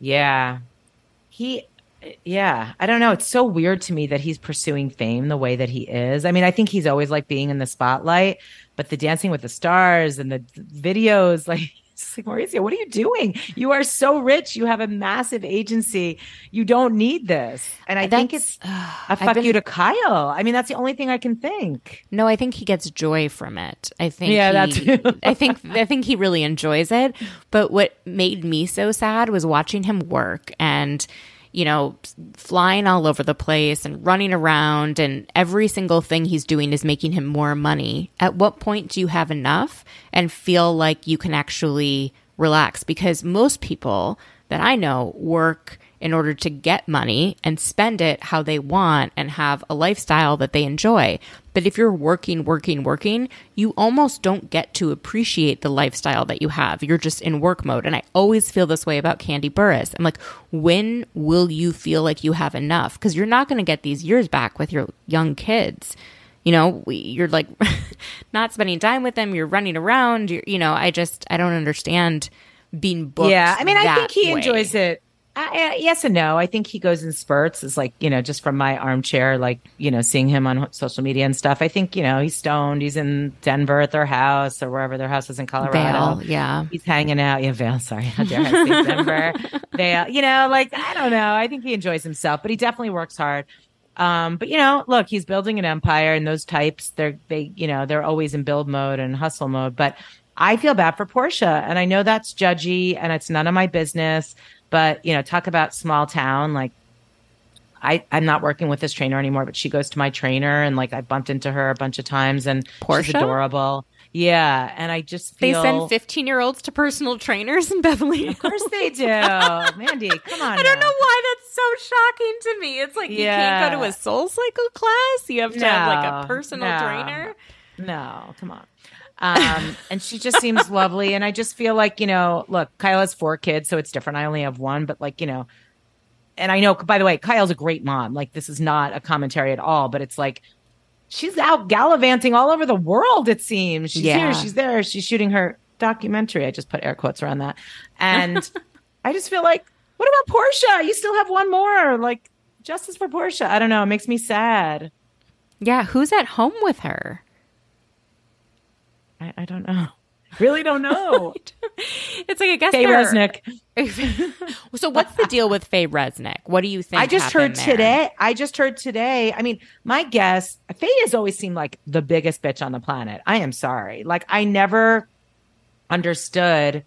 Yeah. He yeah, I don't know. It's so weird to me that he's pursuing fame the way that he is. I mean, I think he's always like being in the spotlight, but the dancing with the stars and the videos like it's like Mauricio, what are you doing? You are so rich. You have a massive agency. You don't need this. And I think it's a I've fuck been- you to Kyle. I mean, that's the only thing I can think. No, I think he gets joy from it. I think Yeah, he, that too. I think I think he really enjoys it. But what made me so sad was watching him work and you know, flying all over the place and running around and every single thing he's doing is making him more money. At what point do you have enough and feel like you can actually relax? Because most people that I know work in order to get money and spend it how they want and have a lifestyle that they enjoy. But if you're working, working, working, you almost don't get to appreciate the lifestyle that you have. You're just in work mode. And I always feel this way about Kandi Burruss. I'm like, when will you feel like you have enough? Because you're not going to get these years back with your young kids. You know, we, you're like not spending time with them. You're running around. You're, you know, I just, I don't understand being booked. yeah, I mean, I think he way. enjoys it. Uh, yes and no. I think he goes in spurts. It's like you know, just from my armchair, like you know, seeing him on social media and stuff. I think you know he's stoned. He's in Denver at their house or wherever their house is in Colorado. Vail, yeah. He's hanging out. Yeah, Vail. Sorry, how dare I say Denver? Vail. You know, like I don't know. I think he enjoys himself, but he definitely works hard. Um, but you know, look, he's building an empire, and those types, they're they, you know, they're always in build mode and hustle mode. But I feel bad for Portia, and I know that's judgy, and it's none of my business. But you know, talk about small town. Like, I I'm not working with this trainer anymore, but she goes to my trainer, and like I bumped into her a bunch of times, and she's adorable. Yeah, and I just They send 15 year olds to personal trainers in Beverly Hills. Of course they do, Mandy. Come on. I don't know why that's so shocking to me. It's like you can't go to a SoulCycle class. You have to have like a personal no. trainer. No, come on. Um, and she just seems lovely. And I just feel like, you know, look, Kyle has four kids, so it's different. I only have one, but like, you know, and I know, by the way, Kyle's a great mom. Like, this is not a commentary at all, but it's like she's out gallivanting all over the world, it seems. She's Yeah. here, she's there, she's shooting her documentary. I just put air quotes around that. And I just feel like, what about Portia? You still have one more. Like, justice for Portia. I don't know. It makes me sad. Yeah, who's at home with her? I, I don't know. Really don't know. It's like I guess Faye they're- Resnick. so what's the deal with Faye Resnick? What do you think? I just heard there? today. I just heard today. I mean, my guess, Faye has always seemed like the biggest bitch on the planet. I am sorry. Like, I never understood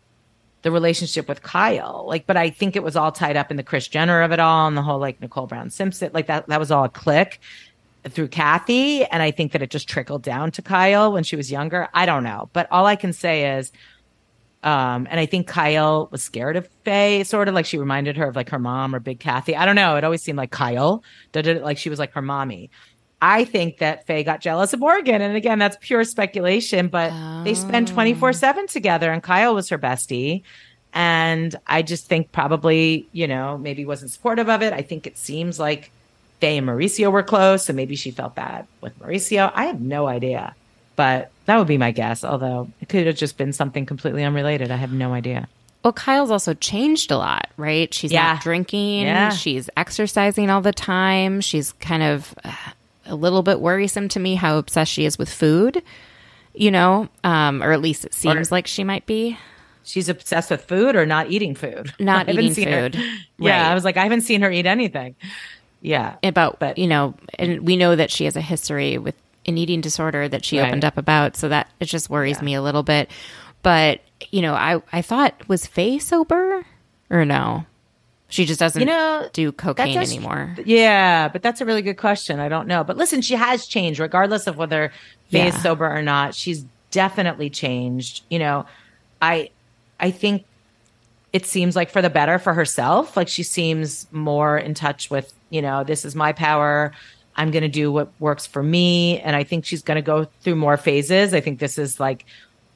the relationship with Kyle. Like, but I think it was all tied up in the Kris Jenner of it all and the whole like Nicole Brown Simpson. Like that, that was all a click through Kathy. And I think that it just trickled down to Kyle when she was younger. I don't know. But all I can say is, um, and I think Kyle was scared of Faye, sort of like she reminded her of like her mom or Big Kathy. I don't know. It always seemed like Kyle did it like she was like her mommy. I think that Faye got jealous of Morgan. And again, that's pure speculation, but they spend 24 7 together, and Kyle was her bestie. And I just think probably, you know, maybe wasn't supportive of it. I think it seems like Faye and Mauricio were close. So maybe she felt bad with Mauricio. I have no idea. But that would be my guess. Although it could have just been something completely unrelated. I have no idea. Well, Kyle's also changed a lot, right? She's Yeah. not drinking. Yeah. She's exercising all the time. She's kind of uh, a little bit worrisome to me how obsessed she is with food, you know, um, or at least it seems like she might be. She's obsessed with food or not eating food. Not eating seen her- food. Yeah. I was like, I haven't seen her eat anything. Yeah. about But- you know and we know that she has a history with an eating disorder that she Right. opened up about so that it just worries me a little bit but you know i i thought was faye sober or no she just doesn't You know, do cocaine anymore Yeah, but that's a really good question. I don't know. But listen, she has changed, regardless of whether Faye is sober or not. She's definitely changed. You know, I I think it seems like for the better for herself. Like she seems more in touch with, you know, this is my power. I'm going to do what works for me. And I think she's going to go through more phases. I think this is like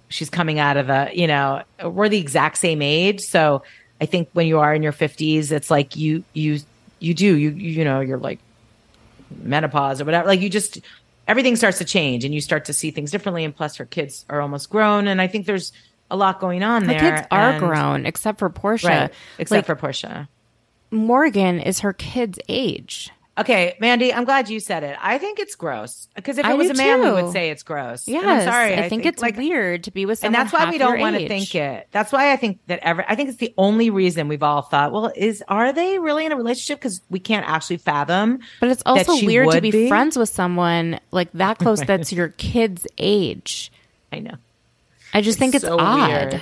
she's coming out of a, you know, we're the exact same age. So I think when you are in your 50s, it's like you, you, you do, you, you know, you're like menopause or whatever. Like you just, everything starts to change and you start to see things differently. And plus, her kids are almost grown. And I think there's a lot going on her there. kids are and- grown except for portia Right. Except Like, for Portia. morgan is her kid's age Okay, Mandy, I'm glad you said it. I think it's gross because if it I was a man, we would say it's gross. Yeah, I'm sorry. i, think, it's like, weird to be with someone, and that's why we don't want to think it. That's why I think that ever. I think it's the only reason we've all thought, well, is are they really in a relationship? Because we can't actually fathom. But it's also weird to be, be. friends with someone like that close that's your kid's age. I know I just think it's so odd. weird.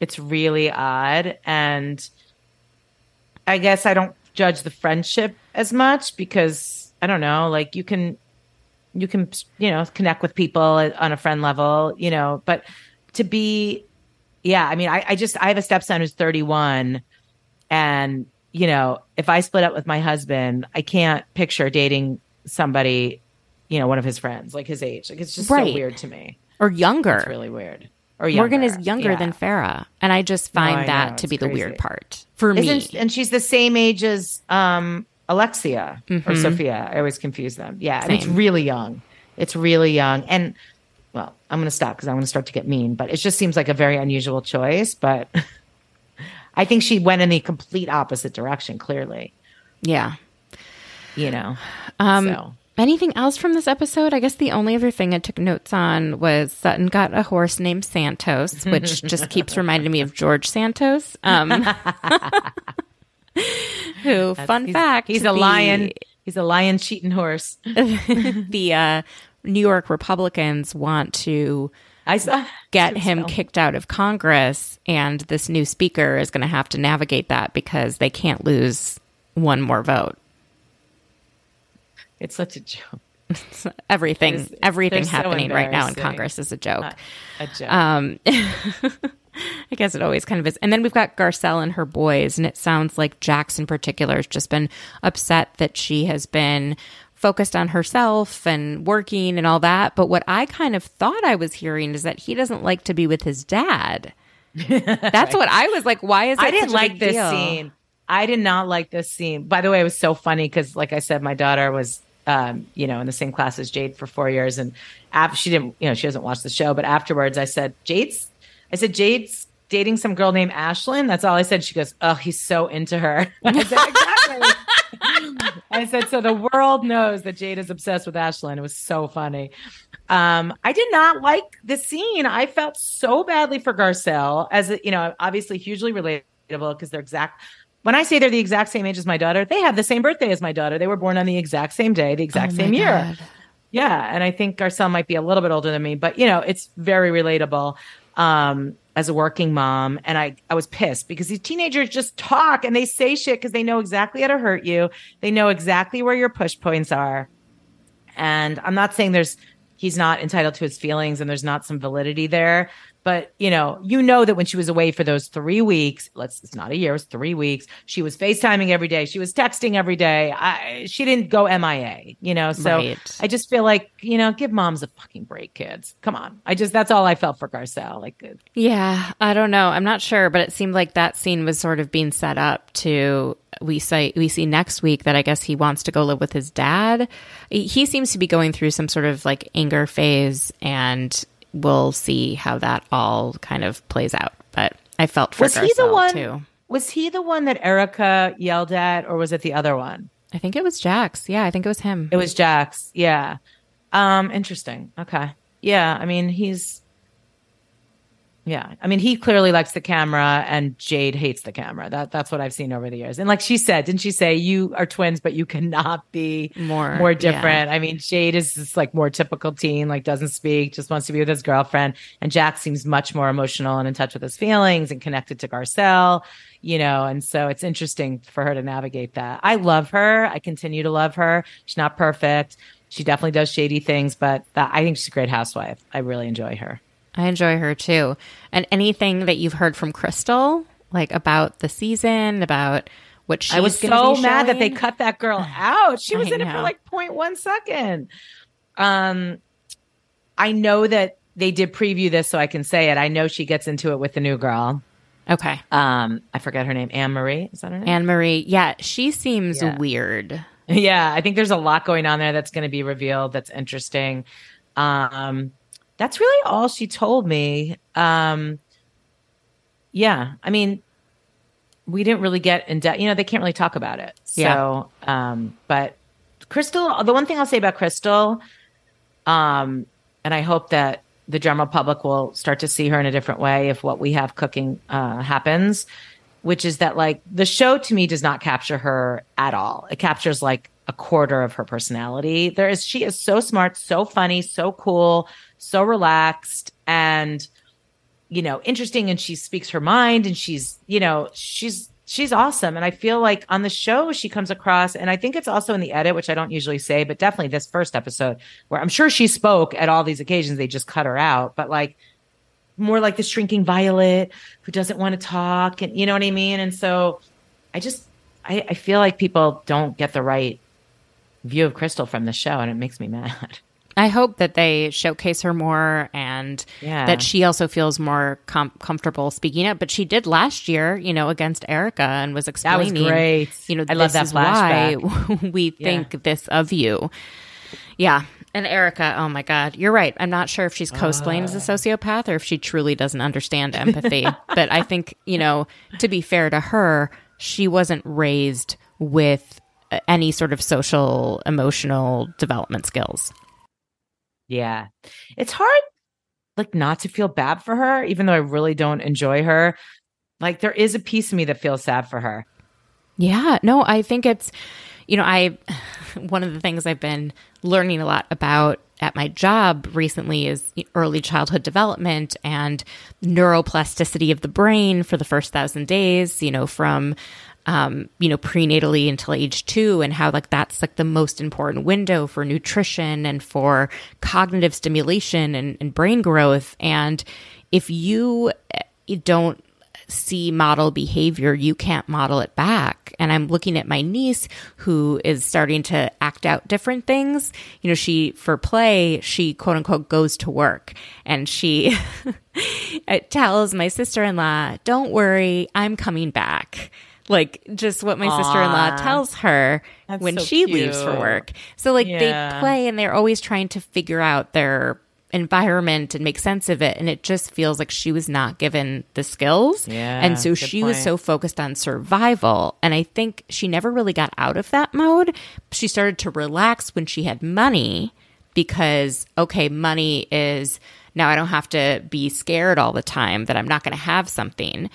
it's really odd, and I guess I don't judge the friendship as much because I don't know. Like you can, you can, you know, connect with people on a friend level, you know, but to be, yeah, I mean, I, I just I have a stepson who's 31, and you know, if I split up with my husband, I can't picture dating somebody, you know, one of his friends like his age. Like it's just Right. so weird to me. Or younger. It's really weird. Or Morgan is younger. younger Yeah. than Farrah. And I just find I that know, to be the weird part for me. Isn't and she's the same age as um Alexia or Sophia. I always confuse them. Yeah, and it's Mm-hmm. Really young. It's really young. And well, I'm going to stop because I'm going to start to get mean. But it just seems like a very unusual choice. But I think she went in the complete opposite direction. Clearly, yeah. you know. Um, so Anything else from this episode? I guess the only other thing I took notes on was Sutton got a horse named Santos, which just keeps reminding me of George Santos. Um, who, fun he's, fact, he's a the- lion. He's a lion cheating horse. The uh, New York Republicans want to I saw get him kicked out of Congress, and this new speaker is going to have to navigate that because they can't lose one more vote. It's such a joke. Everything, It's- everything they're so happening right now in. Congress is a joke. A joke. Um, I guess it always kind of is. And then we've got Garcelle and her boys, and it sounds like Jax in particular has just been upset that she has been focused on herself and working and all that. But what I kind of thought I was hearing is that he doesn't like to be with his dad. That's what I was like. Why is that I didn't like this deal? scene. I did not like this scene. By the way, it was so funny because, like I said, my daughter was, um, you know, in the same class as Jaid for four years, and after she didn't, you know, she doesn't watch the show. But afterwards, I said, Jaid's, I said, Jaid's dating some girl named Ashlyn. That's all I said. She goes, Oh, he's so into her. I said, Exactly. I said, So the world knows that Jaid is obsessed with Ashlyn. It was so funny. Um, I did not like the scene. I felt so badly for Garcelle as you know, obviously hugely relatable because they're exact. When I say they're the exact same age as my daughter, they have the same birthday as my daughter. They were born on the exact same day, the exact Oh same year. God. Yeah, and I think Garcelle might be a little bit older than me, but you know, it's very relatable um, as a working mom. And I, I was pissed because these teenagers just talk and they say shit because they know exactly how to hurt you. They know exactly where your push points are. And I'm not saying there's he's not entitled to his feelings and there's not some validity there, But you know, you know that when she was away for those three weeks, let's it's not a year, it's three weeks. She was FaceTiming every day. She was texting every day. I, she didn't go MIA, you know. So Right. I just feel like, you know, give moms a fucking break, kids. Come on. I just that's all I felt for Garcelle. Like uh, Yeah, I don't know. I'm not sure, but it seemed like that scene was sort of being set up to we say we see next week that I guess he wants to go live with his dad. He seems to be going through some sort of like anger phase and we'll see how that all kind of plays out. But I felt for was he the one too. was he the one that Erika yelled at, or was it the other one? I think it was Jax. Yeah, I think it was him. It was Jax. Yeah. Um, interesting. Okay. Yeah. I mean, he's yeah. I mean, he clearly likes the camera and Jaid hates the camera. That that's what I've seen over the years. And like she said, didn't she say you are twins, but you cannot be More, more yeah. different? I mean, Jaid is this like more typical teen, like doesn't speak, just wants to be with his girlfriend. And Jack seems much more emotional and in touch with his feelings and connected to Garcelle, you know, and so it's interesting for her to navigate that. I love her. I continue to love her. She's not perfect. She definitely does shady things, but that, I think she's a great housewife. I really enjoy her. I enjoy her too. And anything that you've heard from Crystal, like about the season, about what she's I was so mad that they cut that girl out. She was I in it for like 0.1 second. Um, I know that they did preview this, so I can say it. I know she gets into it with the new girl. Okay. Um, I forget her name. Annemarie. Is that her name? Annemarie. Yeah, she seems Yeah. weird. yeah, I think there's a lot going on there that's going to be revealed. That's interesting. Um, that's really all she told me. Um, yeah, I mean, we didn't really get in depth. You know, they can't really talk about it. So, um, but Crystal, the one thing I'll say about Crystal, um, and I hope that the general public will start to see her in a different way if what we have cooking uh, happens, which is that like the show to me does not capture her at all. It captures like a quarter of her personality. There is she is so smart, so funny, so cool, so relaxed, and you know interesting and she speaks her mind and she's you know she's she's awesome. And i feel like on the show she comes across and i think it's also in the edit which i don't usually say but definitely this first episode where i'm sure she spoke at all these occasions they just cut her out but like more like the shrinking violet who doesn't want to talk and you know what i mean? And so i just i, I feel like people don't get the right view of crystal from the show and it makes me mad I hope that they showcase her more and Yeah. that she also feels more com- comfortable speaking up. But she did last year, you know, against Erika and was explaining. That was great. you know, I love that is why we think this of you. Yeah. And Erika, oh my God, you're right. I'm not sure if she's cosplaying as a sociopath or if she truly doesn't understand empathy. but I think, you know, to be fair to her, she wasn't raised with uh, any sort of social, emotional development skills. Yeah. It's hard like not to feel bad for her, even though I really don't enjoy her. Like there is a piece of me that feels sad for her. Yeah, no, I think it's, you know, I, one of the things I've been learning a lot about at my job recently is early childhood development and neuroplasticity of the brain for the first thousand days, you know, from, um, you know, prenatally until age two, and how like that's like the most important window for nutrition and for cognitive stimulation and, and brain growth. And if you eh, don't see model behavior, you can't model it back. And I'm looking at my niece who is starting to act out different things. You know, she, for play, she quote unquote goes to work and she tells my sister in law, don't worry, I'm coming back. Like just what my sister in law tells her That's when so she leaves for work. So like Yeah. they play and they're always trying to figure out their environment and make sense of it and it just feels like she was not given the skills. Yeah, and so she was so focused on survival and i think she never really got out of that mode. She started to relax when she had money because okay money is now i don't have to be scared all the time that i'm not going to have something.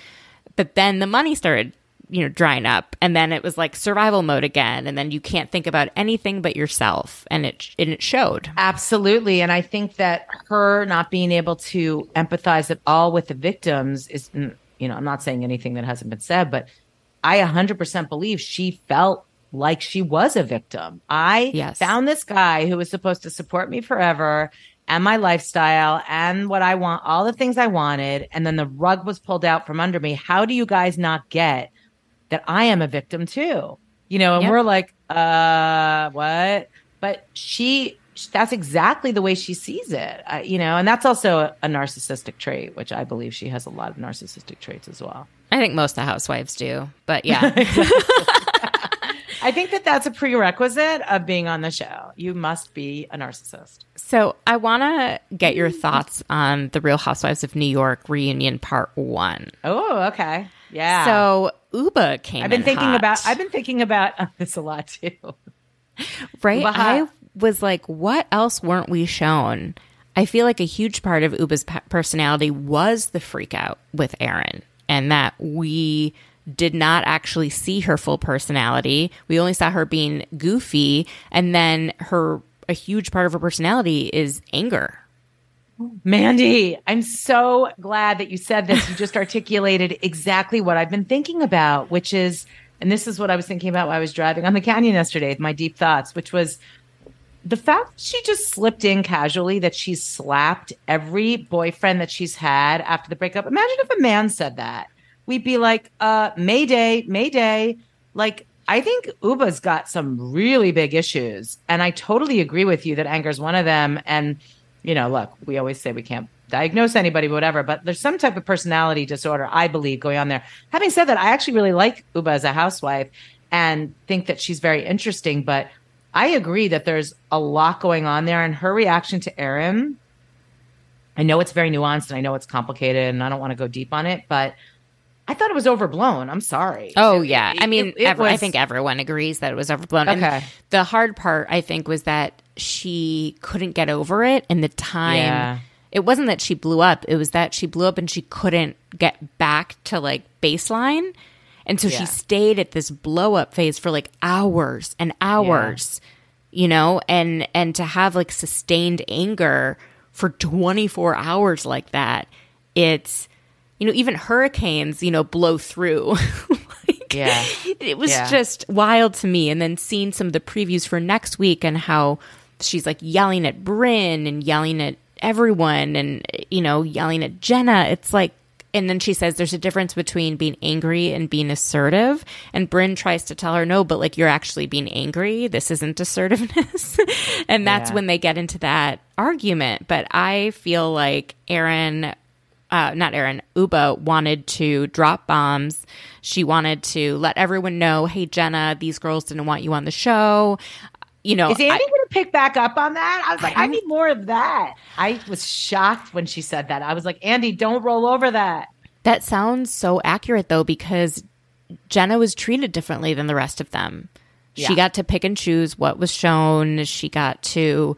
But then the money started you know drying up and then it was like survival mode again and then you can't think about anything but yourself and it and it showed Absolutely. And I think that her not being able to empathize at all with the victims is, mm, you know, I'm not saying anything that hasn't been said, but I 100% believe she felt like she was a victim. I Yes. found this guy who was supposed to support me forever. and my lifestyle and what I want, all the things I wanted. And then the rug was pulled out from under me. How do you guys not get that I am a victim too? You know, and Yep. we're like, uh, what? But she, that's exactly the way she sees it, I, you know, and that's also a, a narcissistic trait, which I believe she has a lot of narcissistic traits as well. I think most of the housewives do, but yeah. I think that that's a prerequisite of being on the show. You must be a narcissist. so I want to get your thoughts on the Real Housewives of New York reunion part one. Oh, okay. Yeah. So Ubah came. I've been in thinking hot. about I've been thinking about this a lot too. right. Ubah I hot. was like, what else weren't we shown? I feel like a huge part of Ubah's pe- personality was the freak out with Erin, and that we did not actually see her full personality. We only saw her being goofy, and then her a huge part of her personality is anger. Mandy, I'm so glad that you said this. You just articulated exactly what I've been thinking about, which is, and this is what I was thinking about while I was driving on the canyon yesterday, my deep thoughts, which was the fact she just slipped in casually that she slapped every boyfriend that she's had after the breakup. Imagine if a man said that. We'd be like, uh, Mayday, Mayday. Like, I think Ubah's got some really big issues. And I totally agree with you that anger is one of them. And, you know, look, we always say we can't diagnose anybody, whatever, but there's some type of personality disorder, I believe, going on there. Having said that, I actually really like Ubah as a housewife and think that she's very interesting. But I agree that there's a lot going on there. And her reaction to Erin, I know it's very nuanced and I know it's complicated and I don't want to go deep on it, but I thought it was overblown. I'm sorry. Oh yeah, I mean, it- it ev- I think everyone agrees that it was overblown. And Okay. the hard part, I think, was that she couldn't get over it, and the time. Yeah. It wasn't that she blew up; it was that she blew up and she couldn't get back to like baseline, and so Yeah. she stayed at this blow up phase for like hours and hours. You know, and and to have like sustained anger for 24 hours like that, it's you know even hurricanes you know blow through Like, Yeah. it was Yeah. just wild to me and then seeing some of the previews for next week and how she's like yelling at Brynn and yelling at everyone and you know yelling at Jenna it's like and then she says there's a difference between being angry and being assertive and Brynn tries to tell her no but like you're actually being angry this isn't assertiveness and that's Yeah. when they get into that argument but I feel like Erin uh, not Erin, Ubah wanted to drop bombs. She wanted to let everyone know, hey, Jenna, these girls didn't want you on the show. You know, Is Andy going to pick back up on that? I was like, I need more of that. I was shocked when she said that. I was like, Andy, don't roll over that. that sounds so accurate though, because Jenna was treated differently than the rest of them. Yeah. She got to pick and choose what was shown. She got to,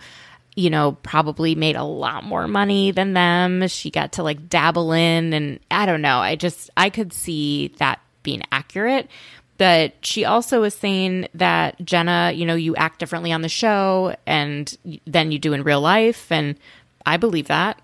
you know, probably made a lot more money than them. She got to like dabble in, and I don't know. I just, I could see that being accurate. But she also was saying that Jenna, you know, you act differently on the show and than you do in real life. And I believe that.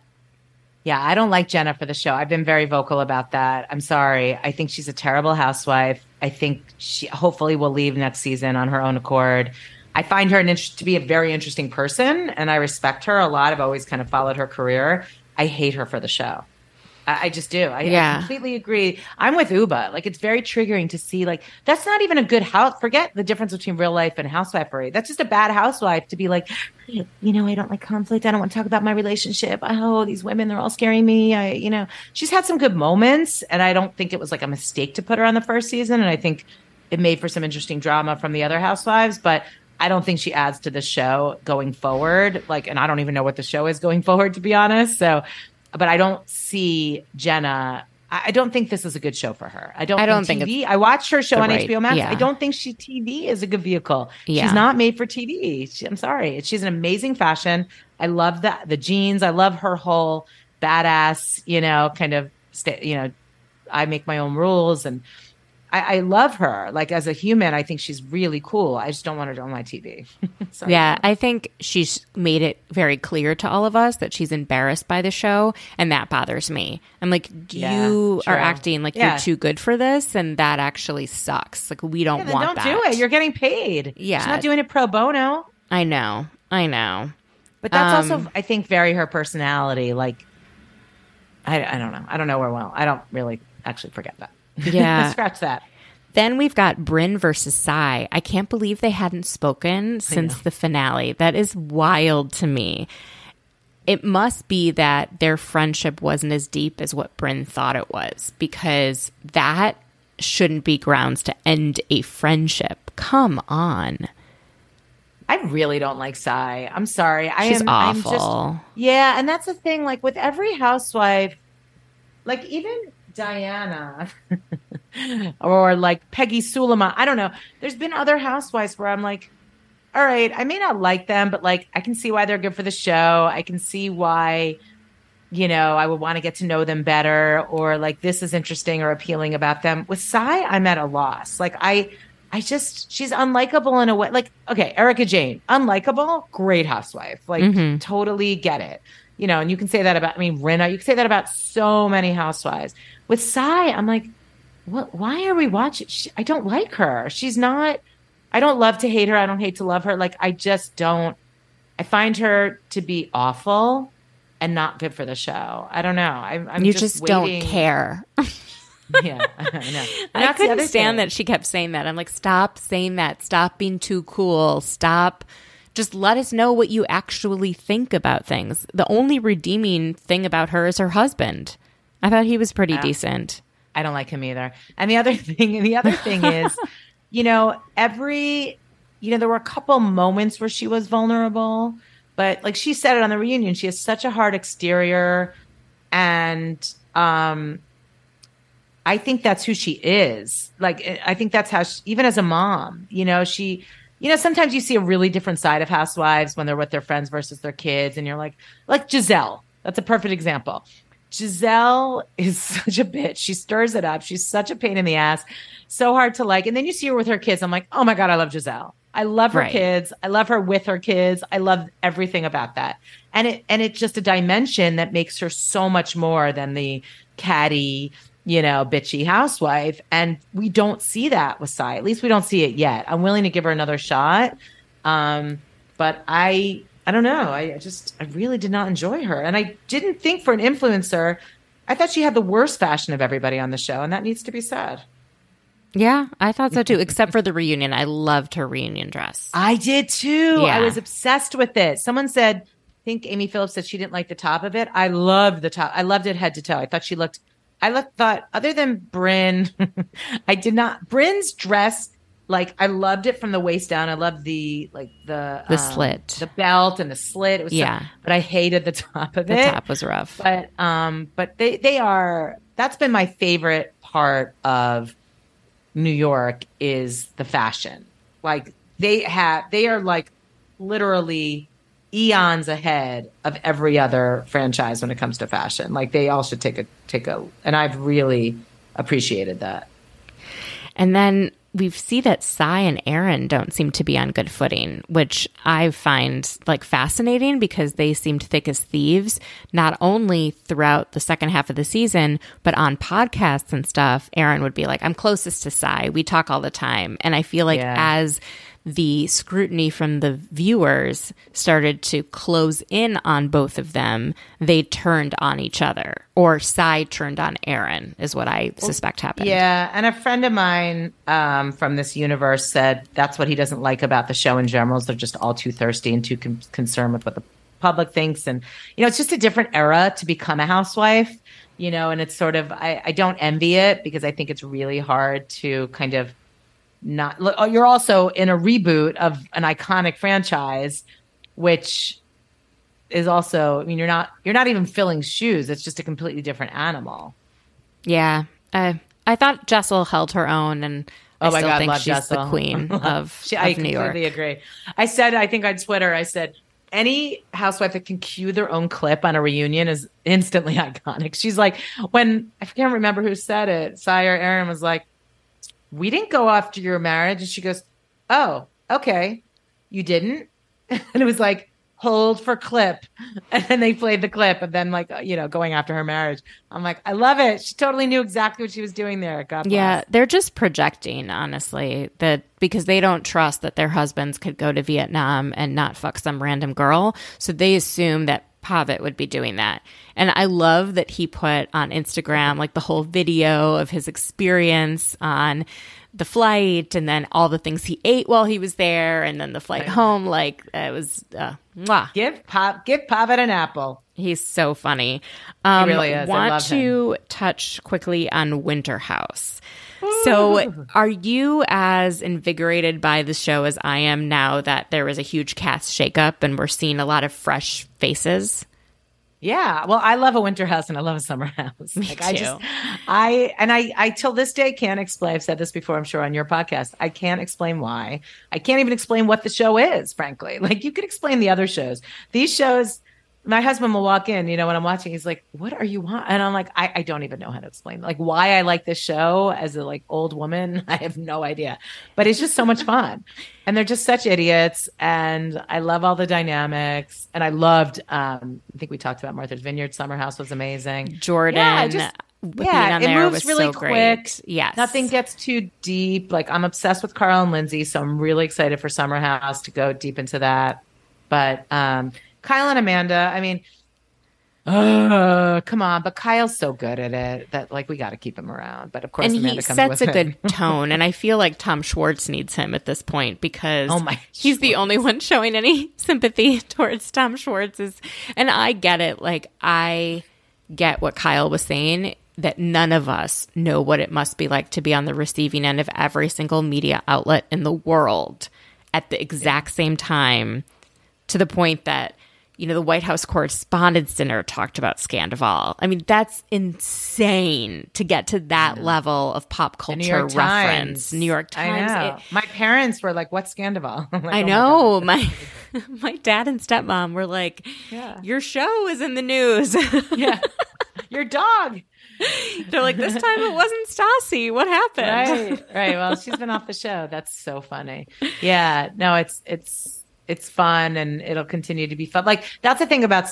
Yeah, I don't like Jenna for the show. I've been very vocal about that. I'm sorry. I think she's a terrible housewife. I think she hopefully will leave next season on her own accord. I find her to be a very interesting person, and I respect her a lot. I've always kind of followed her career. I hate her for the show. I, I just do. I, I completely agree. I'm with Ubah. Like it's very triggering to see. Like that's not even a good house. Forget the difference between real life and housewifery. That's just a bad housewife to be like, you know, I don't like conflict. I don't want to talk about my relationship. Oh, these women, they're all scaring me. I, you know, she's had some good moments, and I don't think it was like a mistake to put her on the first season. And I think it made for some interesting drama from the other housewives, but. I don't think she adds to the show going forward. Like, and I don't even know what the show is going forward, to be honest. So, but I don't see Jenna. I don't think this is a good show for her. I don't. I don't think, think TV. I watched her show on right- HBO Max. yeah. I don't think she TV is a good vehicle. Yeah. She's not made for TV. She, I'm sorry. She's an amazing fashion. I love the the jeans. I love her whole badass. You know, kind of. Sta- you know, I make my own rules and. I, I love her. Like as a human, I think she's really cool. I just don't want her on my TV. Yeah, I think she's made it very clear to all of us that she's embarrassed by the show, and that bothers me. I'm like, Yeah, you are acting like Yeah. you're too good for this, and that actually sucks. Like, we don't Yeah, want don't that. do it. You're getting paid. Yeah. She's not doing it pro bono. I know, I know. But that's Um, also, I think, very her personality. Like, I, I don't know. I don't know where well. I don't really actually forget that. Yeah. Scratch that. Then we've got Brynn versus Sai. I can't believe they hadn't spoken since the finale. That is wild to me. It must be that their friendship wasn't as deep as what Brynn thought it was, because that shouldn't be grounds to end a friendship. Come on. I really don't like Sai. I'm sorry. I She's am I'm awful. just Yeah, and that's the thing. Like with every housewife, like even Diana or like Peggy Sulahian, I don't know. There's been other housewives where I'm like, all right, I may not like them, but like I can see why they're good for the show. I can see why, you know, I would want to get to know them better or like this is interesting or appealing about them. With Sai, I'm at a loss. Like I I just she's unlikable in a way. Like, okay, Erika Jayne, unlikable, great housewife. Like Mhm. totally get it. You know, and you can say that about I mean Rinna, you can say that about so many housewives. With Sai, I'm like, what why are we watching? She, I don't like her. She's not I don't love to hate her. I don't hate to love her. Like I just don't I find her to be awful and not good for the show. I don't know. I'm, I'm you just, just, don't care. Yeah, I know. And I couldn't stand thing. that she kept saying that. I'm like, stop saying that. Stop being too cool. Stop. Just let us know what you actually think about things. The only redeeming thing about her is her husband. I thought he was pretty decent. I don't like him either. And the other thing, the other thing is, you know, every, you know, there were a couple moments where she was vulnerable, but like she said it on the reunion, she has such a hard exterior, and um, I think that's who she is. Like, I think that's how, she, even as a mom, you know, she, you know, sometimes you see a really different side of housewives when they're with their friends versus their kids, and you're like, like Giselle. That's a perfect example. Giselle is such a bitch. She stirs it up. She's such a pain in the ass. So hard to like. And then you see her with her kids. I'm like, oh my God, I love Giselle. I love her Right. kids. I love her with her kids. I love everything about that. And it and it's just a dimension that makes her so much more than the catty, you know, bitchy housewife. And we don't see that with Sai. At least we don't see it yet. I'm willing to give her another shot. Um, but I I don't know. I, just I really did not enjoy her. And I didn't think for an influencer, I thought she had the worst fashion of everybody on the show, and that needs to be said. Yeah, I thought so too, except for the reunion. I loved her reunion dress. I did too. Yeah. I was obsessed with it. Someone said, I think Amy Phillips said she didn't like the top of it. I loved the top. I loved it head to toe. I thought she looked, I looked, thought, other than Brynn, I did not, Brynn's dress, like, I loved it from the waist down. I loved the, like, the, The um, slit. the belt and the slit. It was, so- Yeah. but I hated the top of The it. The top was rough. But, um, but they, they are, that's been my favorite part of New York is the fashion. Like they have, they are like literally eons ahead of every other franchise when it comes to fashion. Like they all should take a take a, and I've really appreciated that. And then we see that Sai and Erin don't seem to be on good footing, which I find like fascinating because they seemed thick as thieves, not only throughout the second half of the season, but on podcasts and stuff. Erin would be like, I'm closest to Sai. We talk all the time. And I feel like Yeah. as the scrutiny from the viewers started to close in on both of them, they turned on each other, or Sai turned on Erin, is what I suspect happened. Yeah, and a friend of mine um, from this universe said that's what he doesn't like about the show in general. Is they're just all too thirsty and too con- concerned with what the public thinks, and you know, it's just a different era to become a housewife. You know, and it's sort of I, I don't envy it because I think it's really hard to kind of not. Look, oh, you're also in a reboot of an iconic franchise, which is also. I mean, you're not you're not even filling shoes. It's just a completely different animal. Yeah. Uh, I thought Jessel held her own, and I Oh my still God, think love she's Jessel. the queen of, She, of I New York. completely agree. I said, I think on Twitter, I said, any housewife that can cue their own clip on a reunion is instantly iconic. She's like, when I can't remember who said it, Sire Erin was like, "We didn't go after your marriage," and she goes, "Oh, okay, you didn't," and it was like, hold for clip. And then they played the clip and then like, you know, going after her marriage. I'm like, I love it. She totally knew exactly what she was doing there. God bless. Yeah, they're just projecting, honestly, that because they don't trust that their husbands could go to Vietnam and not fuck some random girl. So they assume that Pavit would be doing that. And I love that he put on Instagram like the whole video of his experience on the flight and then all the things he ate while he was there and then the flight home. Like it was, uh, mwah. Give Pop, give Pavit an apple. He's so funny. Um, really is. I Want to touch quickly on Winter House. So, are you as invigorated by the show as I am now that there was a huge cast shakeup and we're seeing a lot of fresh faces? Yeah. Well, I love a winter house and I love a summer house. Me like I too. just I and I I till this day can't explain I've said this before, I'm sure on your podcast. I can't explain why. I can't even explain what the show is, frankly. Like you could explain the other shows. These shows my husband will walk in, you know, when I'm watching, he's like, What are you want? And I'm like, I, I don't even know how to explain like why I like this show as a like old woman. I have no idea. But it's just so much fun. And they're just such idiots. And I love all the dynamics. And I loved um, I think we talked about Martha's Vineyard. Summer House was amazing. Jordan, Yeah, just- yeah, it moves really so quick. great. Yes, Nothing gets too deep. Like I'm obsessed with Carl and Lindsay, so I'm really excited for Summer House to go deep into that. But um, Kyle and Amanda, I mean, uh, come on, but Kyle's so good at it that like we got to keep him around. But of course, and Amanda he comes sets a with it. good tone and i feel like tom schwartz needs him at this point because Oh my he's the only one showing any sympathy towards tom schwartz is and i get it like i get what kyle was saying that none of us know what it must be like to be on the receiving end of every single media outlet in the world at the exact same time to the point that you know the White House Correspondents' Dinner talked about Scandoval. I mean, that's insane to get to that level of pop culture New York reference. Times. New York I know. It- my parents were like, "What's Scandoval?" Like, I "Oh my know God." my my dad and stepmom were like, Yeah. "Your show is in the news." Yeah, your dog. They're like, "This time it wasn't Stassi. What happened?" right right well she's been off the show that's so funny yeah no it's it's it's fun and it'll continue to be fun like that's the thing about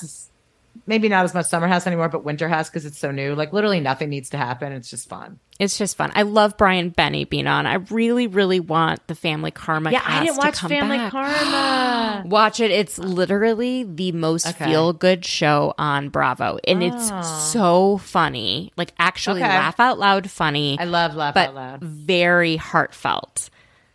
maybe not as much summer house anymore but winter house because it's so new like literally nothing needs to happen it's just fun It's just fun. I love Brian Benni being on. I really, really want the Family Karma. yeah i didn't watch family back. karma Watch it. It's literally the most Okay. feel good show on Bravo. And it's oh. so funny. Like actually Okay. laugh out loud funny. i love laugh but out loud very heartfelt.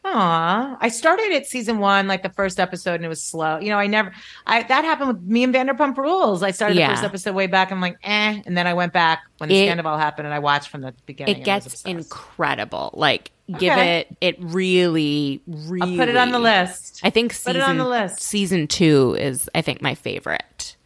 Aw, I started at season one, like the first episode, and it was slow. You know, I never, I that happened with me and Vanderpump Rules. I started Yeah. the first episode way back. I'm like, eh, and then I went back when the It- Scandoval happened, and I watched from the beginning. It and I was gets incredible. Like give it it really, really I'll put it on the list. I think Put it on the list. season two is I think my favorite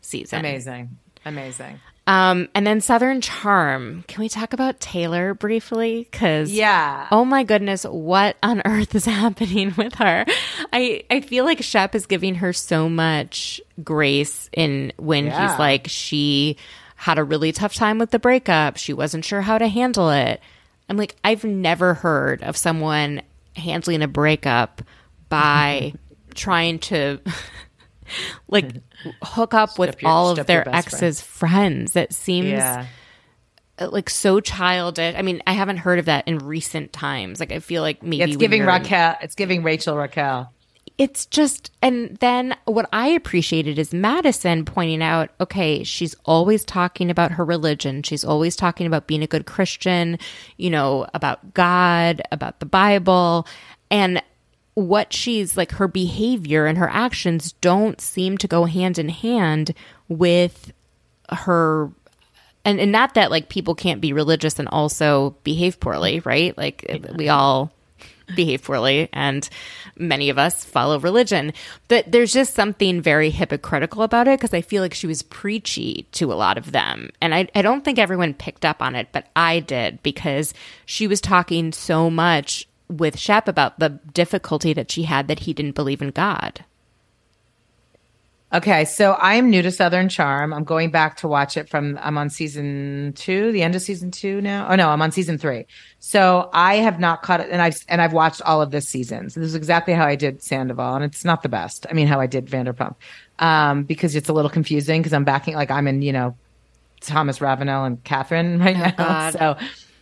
season. Amazing, amazing. Um, and then Southern Charm. Can we talk about Taylor briefly? Because Yeah. oh my goodness, what on earth is happening with her? I I feel like Shep is giving her so much grace in when Yeah. he's like she had a really tough time with the breakup. She wasn't sure how to handle it. I'm like I've never heard of someone handling a breakup by trying to like hook up with your- all of their best friend. exes friends it seems Yeah. uh, like so childish i mean i haven't heard of that in recent times like i feel like maybe It's giving Raquel. It's giving Rachel Raquel. it's just and then what i appreciated is madison pointing out okay she's always talking about her religion she's always talking about being a good christian you know about god about the bible and what she's like her behavior and her actions don't seem to go hand in hand with her and, and not that like people can't be religious and also behave poorly right? Like we all behave poorly and many of us follow religion. But there's just something very hypocritical about it because i feel like she was preachy to a lot of them. And I, I don't think everyone picked up on it but i did because she was talking so much with shep about the difficulty that she had that he didn't believe in god Okay, so I am new to Southern Charm. I'm going back to watch it from I'm on season two, the end of season two now. Oh no, I'm on season three. So I have not caught it, and I've and I've watched all of this season. So this is exactly how I did Sandoval, and it's not the best. I mean, how I did Vanderpump, um, because it's a little confusing because I'm backing like I'm in you know Thomas Ravenel and Kathryn right now. God. So,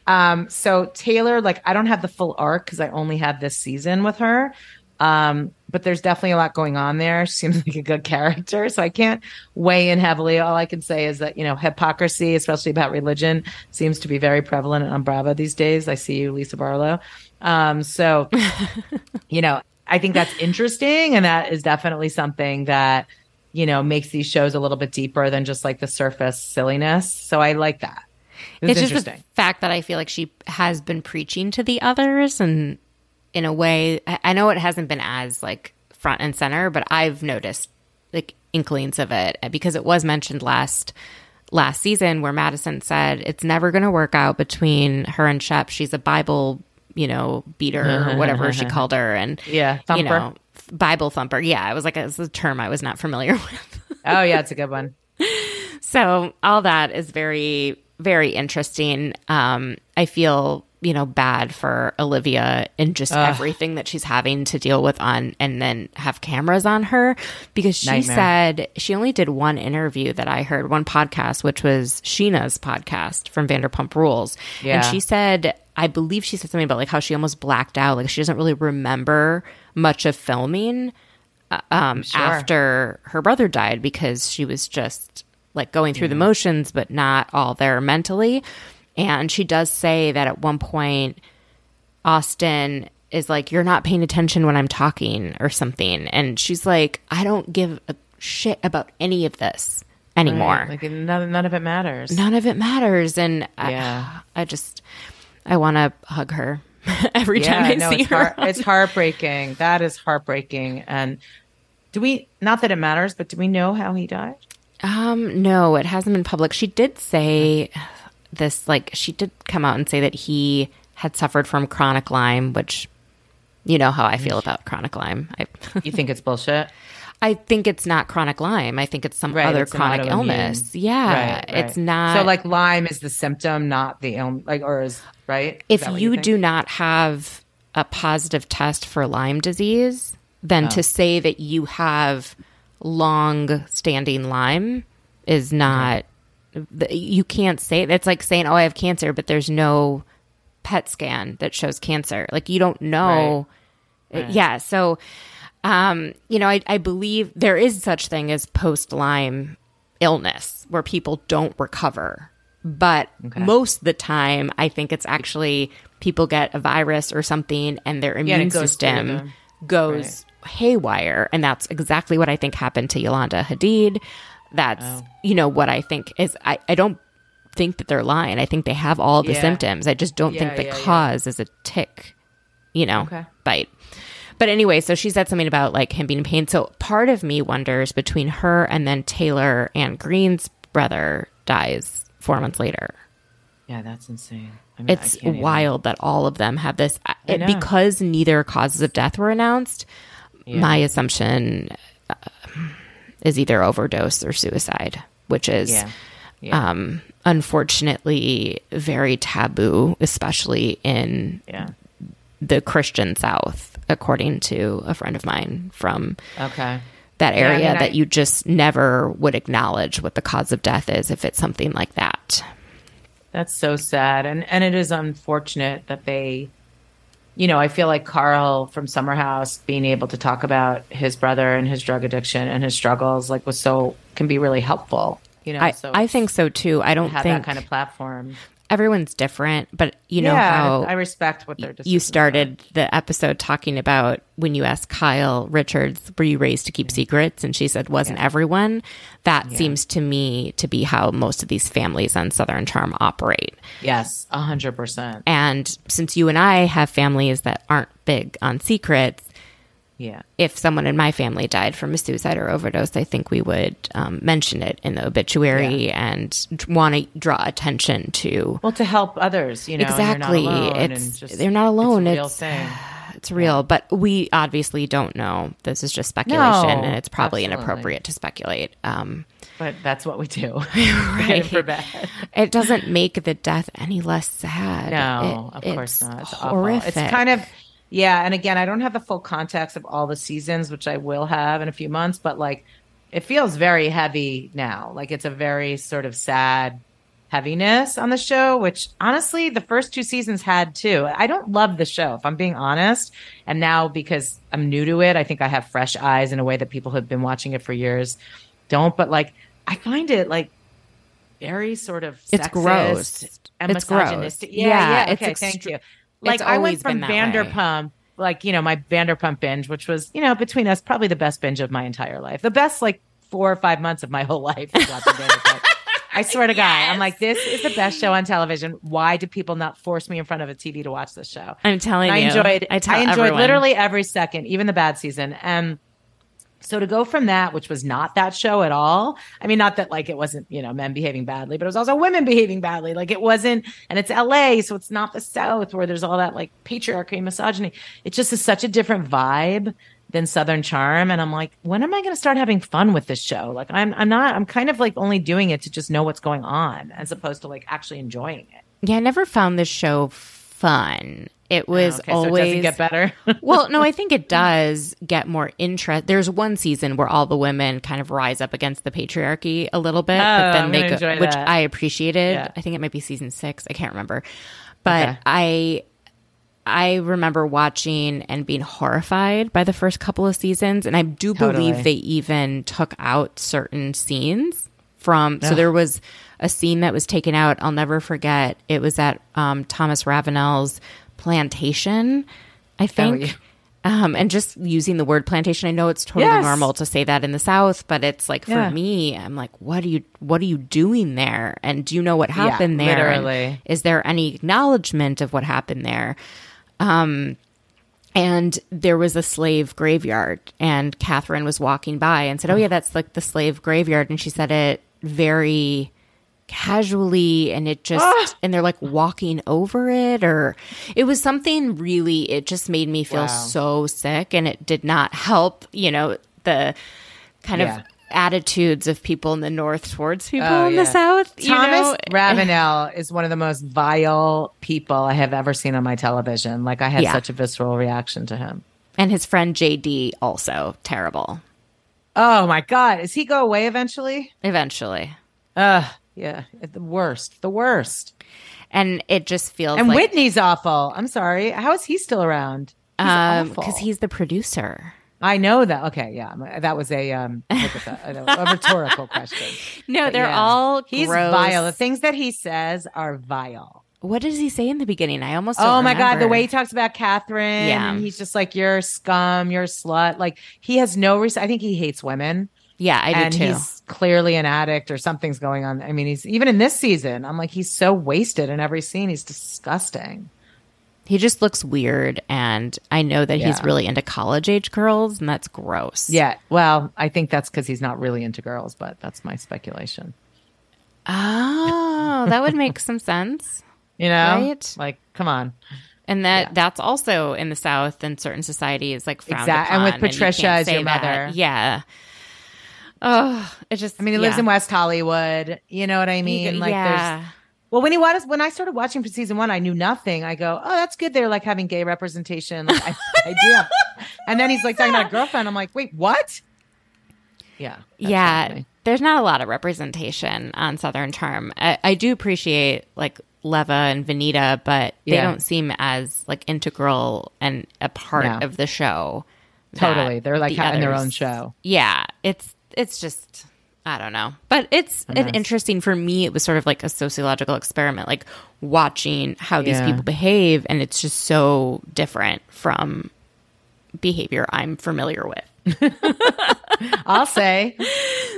um, so Taylor, like I don't have the full arc because I only had this season with her. Um, but there's definitely a lot going on there. She seems like a good character, so I can't weigh in heavily. All I can say is that you know hypocrisy, especially about religion, seems to be very prevalent on Bravo these days. I see you, Lisa Barlow. Um, so you know, I think that's interesting, and that is definitely something that you know makes these shows a little bit deeper than just like the surface silliness. So I like that. It was it's just the fact that I feel like she has been preaching to the others and in a way I know it hasn't been as like front and center, but I've noticed like inklings of it because it was mentioned last last season where Madison said it's never going to work out between her and Shep. She's a Bible, you know, beater or mm-hmm, whatever she mm-hmm. called her and Yeah, you know, Bible thumper. Yeah, it was like it's a term I was not familiar with. oh yeah, it's a good one. So all that is very, very interesting. Um, I feel you know bad for Olivia and just everything that she's having to deal with on, and then have cameras on her because she Nightmare. said she only did one interview that I heard, one podcast, which was Scheana's podcast from Vanderpump Rules, Yeah. and she said. I believe she said something about like how she almost blacked out, like she doesn't really remember much of filming uh, um, Sure. after her brother died because she was just like going through the mm-hmm. motions, but not all there mentally. And she does say that at one point, Austin is like, You're not paying attention when I'm talking or something. And she's like, I don't give a shit about any of this anymore. Like none, none of it matters. None of it matters. And Yeah. I, I just, I want to hug her every time I no, see it's, her. heart, it's heartbreaking. That is heartbreaking. And do we? Not that it matters, but do we know how he died? Um, no, it hasn't been public. She did say this, like, she did come out and say that he had suffered from chronic Lyme, which you know how I feel about chronic Lyme. I, You think it's bullshit? I think it's not chronic Lyme. I think it's some Right, other it's chronic illness. Yeah, Right, it's not. So like Lyme is the symptom, not the illness. Like or is right? Is if what you do not have a positive test for Lyme disease, then Oh. to say that you have long standing Lyme is not you can't say It's like saying, oh, I have cancer, but there's no PET scan that shows cancer. Like you don't know. Uh, Yeah. So, um, you know, I, I believe there is such thing as post Lyme illness where people don't recover. But most of the time, I think it's actually people get a virus or something and their immune system goes haywire. And that's exactly what I think happened to Yolanda Hadid. That's, Oh. you know, what I think is, I, I don't think that they're lying. I think they have all the Yeah. symptoms. I just don't Yeah, think the yeah, cause is a tick, you know, Okay. bite. But anyway, so she said something about like him being in pain. So part of me wonders between her and then Taylor Ann Green's brother dies four months later. Yeah, that's insane. I mean, It's can't even- wild that all of them have this it, because neither causes of death were announced. My assumption uh, is either overdose or suicide, which is Yeah. Yeah. um, unfortunately very taboo, especially in yeah. the Christian South, according to a friend of mine from Okay. that Yeah, I area, mean, that I- you just never would acknowledge what the cause of death is if it's something like that. That's so sad. And and it is unfortunate that they you know, I feel like Carl from Summer House being able to talk about his brother and his drug addiction and his struggles like was so can be really helpful. You know, I, so I think so too. I don't have think that kind of platform. Everyone's different, but you know yeah, how I respect what their you started the episode talking about when you asked Kyle Richards, were you raised to keep mm-hmm. secrets? And she said, wasn't everyone? That seems to me to be how most of these families on Southern Charm operate. Yes, a hundred percent. And since you and I have families that aren't big on secrets, Yeah. if someone in my family died from a suicide or overdose, I think we would um, mention it in the obituary and want to draw attention to Well, to help others, you know, and you're not exactly. it's just- they're not alone. It's a real It's, thing. it's real, but we obviously don't know. This is just speculation, No, and it's probably absolutely. inappropriate to speculate. Um, But that's what we do. right. It doesn't make the death any less sad. No, It- of course not. It's horrific. awful. It's kind of yeah, and again, I don't have the full context of all the seasons, which I will have in a few months, but like it feels very heavy now. Like it's a very sort of sad heaviness on the show, which honestly the first two seasons had too. I don't love the show, if I'm being honest. And now because I'm new to it, I think I have fresh eyes in a way that people who have been watching it for years don't. But like I find it like very sort of It's gross. and It's gross. misogynistic. Yeah, Yeah, yeah. it's Okay, thank you. Like I went from that way. Vanderpump, like you know, my Vanderpump binge, which was you know between us probably the best binge of my entire life, the best like four or five months of my whole life. Vanderpump. I swear to God, I'm like, this is the best show on television. Why do people not force me in front of a TV to watch this show? I'm telling And I you, enjoyed. I, I, enjoyed everyone. literally every second, even the bad season. And so to go from that, which was not that show at all. I mean, not that like it wasn't you know men behaving badly, but it was also women behaving badly. Like it wasn't, and it's L.A., so it's not the South where there's all that like patriarchy and misogyny. It just is such a different vibe than Southern Charm. And I'm like, when am I going to start having fun with this show? Like I'm, I'm not. I'm kind of like only doing it to just know what's going on, as opposed to like actually enjoying it. Yeah, I never found this show fun. It was Oh, Okay, so it always get better. well, no, I think it does get more interest. There's one season where all the women kind of rise up against the patriarchy a little bit, but Oh, then I'm they go, which that. I appreciated. Yeah. I think it might be season six. I can't remember, but Okay. I. I remember watching and being horrified by the first couple of seasons, and I do Totally. believe they even took out certain scenes from. So there was a scene that was taken out. I'll never forget. It was at um, Thomas Ravenel's plantation, I think. yeah. Um, and just using the word plantation, I know it's totally Yes. normal to say that in the South, but it's like for Yeah. me, I'm like, what are you, what are you doing there? And do you know what happened there? And literally. is there any acknowledgement of what happened there? Um, and there was a slave graveyard, and Kathryn was walking by and said, "Oh yeah, that's like the slave graveyard," and she said it very casually and it just Ah! and they're like walking over it or it was something really it just made me feel Wow. so sick and it did not help you know the kind Yeah. of attitudes of people in the north towards people Oh, in yeah. the south you Thomas know? Ravenel is one of the most vile people I have ever seen on my television. Like I had Yeah. such a visceral reaction to him. and his friend JD also terrible Oh my god, does he go away eventually? eventually Ugh, yeah, the worst, the worst. and it just feels And like Whitney's awful. I'm sorry. How is he still around? He's um because he's the producer I know that. Okay, yeah, that was a um a, a rhetorical question. no But they're yeah. all He's gross. vile. The things that he says are vile. what does he say in the beginning i almost Oh my god, the way he talks about Kathryn, Yeah. he's just like you're scum, you're a slut. Like he has no reason. I think he hates women, yeah i do and too he's clearly an addict or something's going on. I mean, he's even in this season. I'm like, he's so wasted in every scene. He's disgusting. He just looks weird, and I know that he's really into college age girls, and that's gross. Yeah. Well, I think that's because he's not really into girls, but that's my speculation. Oh, that would make some sense. You know, Right? like, come on. And that Yeah. that's also in the South and certain societies like frowned Exact- and with Patricia can't as your say that. mother. Yeah. Oh, it just. I mean, he lives in West Hollywood. You know what I mean? g- like, yeah. there's Well, when he was when I started watching for season one, I knew nothing. I go, oh, that's good. They're like having gay representation. Like, I, I do. And then he's like talking about a girlfriend. I'm like, wait, what? Yeah. yeah me. there's not a lot of representation on southern charm I, I do appreciate like leva and venita but they Yeah. don't seem as like integral and a part No. of the show Totally. They're like the having their own show. yeah it's it's just i don't know. But it's an interesting for me it was sort of like a sociological experiment like watching how these Yeah. people behave and it's just so different from behavior i'm familiar with I'll say.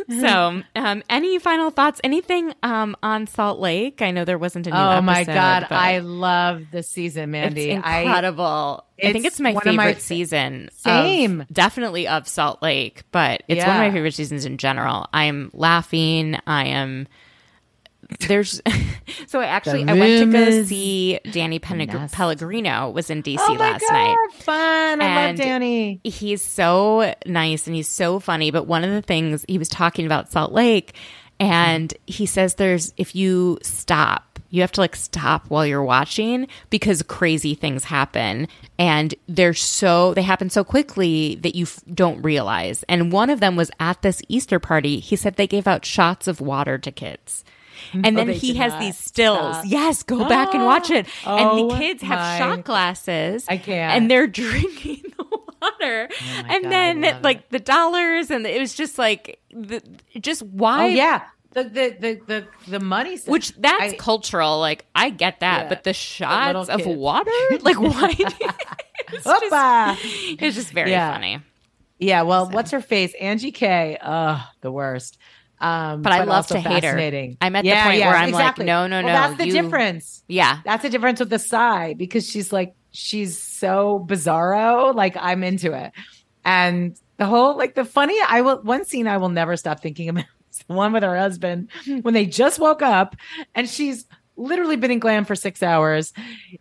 So, um, any final thoughts? Anything um, on Salt Lake? I know there wasn't a new Oh my episode, God. I love this season, Mandy. I incredible. I, think it's my of my favorite fa- season. of- Same. definitely of Salt Lake, but it's one of my favorite seasons in general. I'm laughing. I am there's so I actually I went to go see Danny. Pellegrino was in DC oh last God, night. Fun. I love Danny. He's so nice and he's so funny. But one of the things he was talking about Salt Lake, and he says there's if you stop, you have to like stop while you're watching because crazy things happen, and they're so they happen so quickly that you f- don't realize. And one of them was at this Easter party. He said they gave out shots of water to kids. Mm-hmm. And oh, then Oh, they he has not these stills. stop. Yes, go back and watch it. and Oh, the kids have my- shot glasses. I can't. And they're drinking the water. Oh and God, then like the dollars and it was just like the, just Oh why yeah. The the the the, the money stuff. which that's I- cultural like I get that Yeah. but the shots of kids. water like why it's, just, it's just very Yeah. funny Yeah, well, what's her face? Angie K. Ugh, the worst. Um, But I love to hate her. I'm at the point yeah, where I'm like, exactly. no, no, Well, no, That's the you- difference. yeah That's the difference with the side because she's like she's so bizarro. Like I'm into it, and the whole like the funny. I will one scene I will never stop thinking about. is the one with her husband when they just woke up and she's literally been in glam for six hours.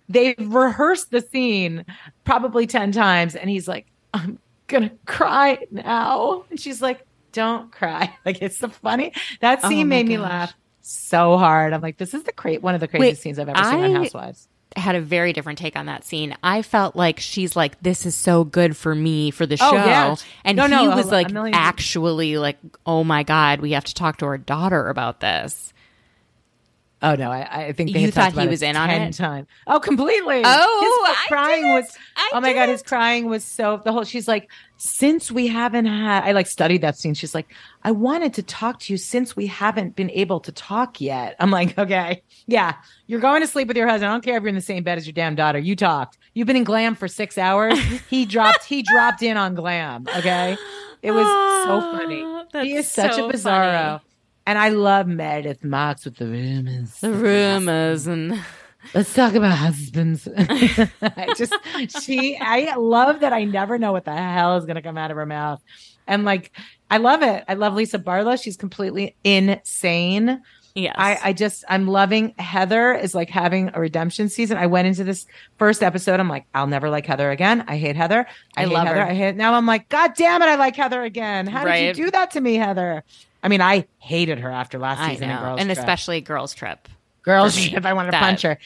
They've rehearsed the scene probably ten times, and he's like, "I'm gonna cry now," and she's like, "Don't cry." Like it's the funny that Oh scene my made me gosh. laugh so hard. I'm like, this is the great one of the craziest Wait, scenes I've ever seen on I- Housewives. had a very different take on that scene. I felt like she's like, "This is so good for me for the oh, show," Oh, yeah. and No, he no, was a- a like, million- actually, like, "Oh my god, we have to talk to our daughter about this." Oh no, I, I think they You thought he was it in on 10 it? Times. Oh, completely. Oh, his I crying was. I oh my god, his crying was so the whole. She's like, since we haven't had. I like studied that scene. She's like, I wanted to talk to you since we haven't been able to talk yet. I'm like, okay, yeah, you're going to sleep with your husband. I don't care if you're in the same bed as your damn daughter. You talked. You've been in glam for six hours. he dropped. He dropped in on glam. Okay, it was so ah, funny. Oh, He is such so a bizarro. funny. And I love Meredith Marks with the rumors. The rumors and Let's talk about husbands. I just she I love that I never know what the hell is gonna come out of her mouth. And like I love it. I love Lisa Barlow. She's completely insane. yes, I, I just I'm loving Heather is like having a redemption season. I went into this first episode. I'm like, I'll never like Heather again. I hate Heather. I, I hate love Heather. her. I hate now I'm like, God damn it, I like Heather again. How did you do that to me, Heather? I mean, I hated her after last season know, Girls and Trip. especially Girls Trip. Girls for me, I wanted to that- punch her.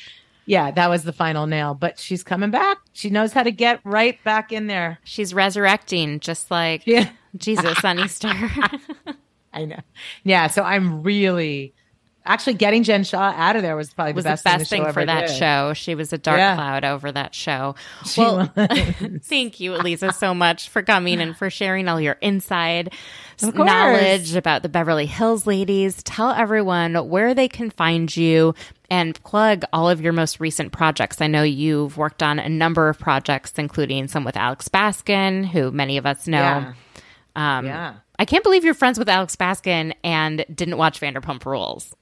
Yeah, that was the final nail. But she's coming back. She knows how to get right back in there. She's resurrecting, just like Yeah. Jesus on Easter. I know. Yeah, so I'm really actually getting Jen Shah out of there was probably was the best, the best thing, thing for that did. show. She was a dark Yeah. cloud over that show. She well, thank you, Aliza, so much for coming and for sharing all your inside s- Of course. Knowledge about the Beverly Hills ladies. Tell everyone where they can find you and plug all of your most recent projects. I know you've worked on a number of projects, including some with Alex Baskin, who many of us know. Yeah. Um, Yeah. I can't believe you're friends with Alex Baskin and didn't watch Vanderpump Rules.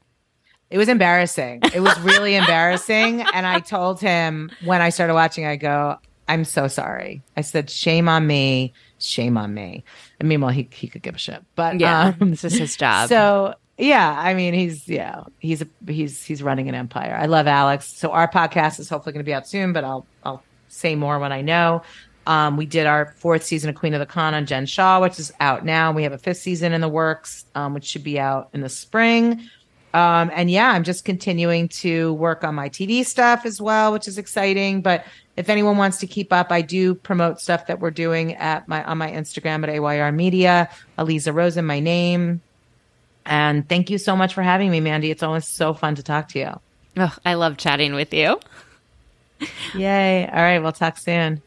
It was embarrassing. It was really embarrassing. And I told him when I started watching, I go, I'm so sorry. I said, shame on me. Shame on me. And meanwhile, he, he could give a shit. But Yeah, um, this is his job. So yeah, I mean, he's yeah, he's a, he's he's running an empire. I love Alex. So our podcast is hopefully going to be out soon, but I'll I'll say more when I know. Um, we did our fourth season of Queen of the Con on Jen Shah, which is out now. We have a fifth season in the works, um, which should be out in the spring. Um, and yeah, I'm just continuing to work on my TV stuff as well, which is exciting. But if anyone wants to keep up, I do promote stuff that we're doing at my on my Instagram at AYR Media. Aliza Rosen, my name. And thank you so much for having me, Mandy. It's always so fun to talk to you. Ugh, I love chatting with you. Yay. All right, we'll talk soon.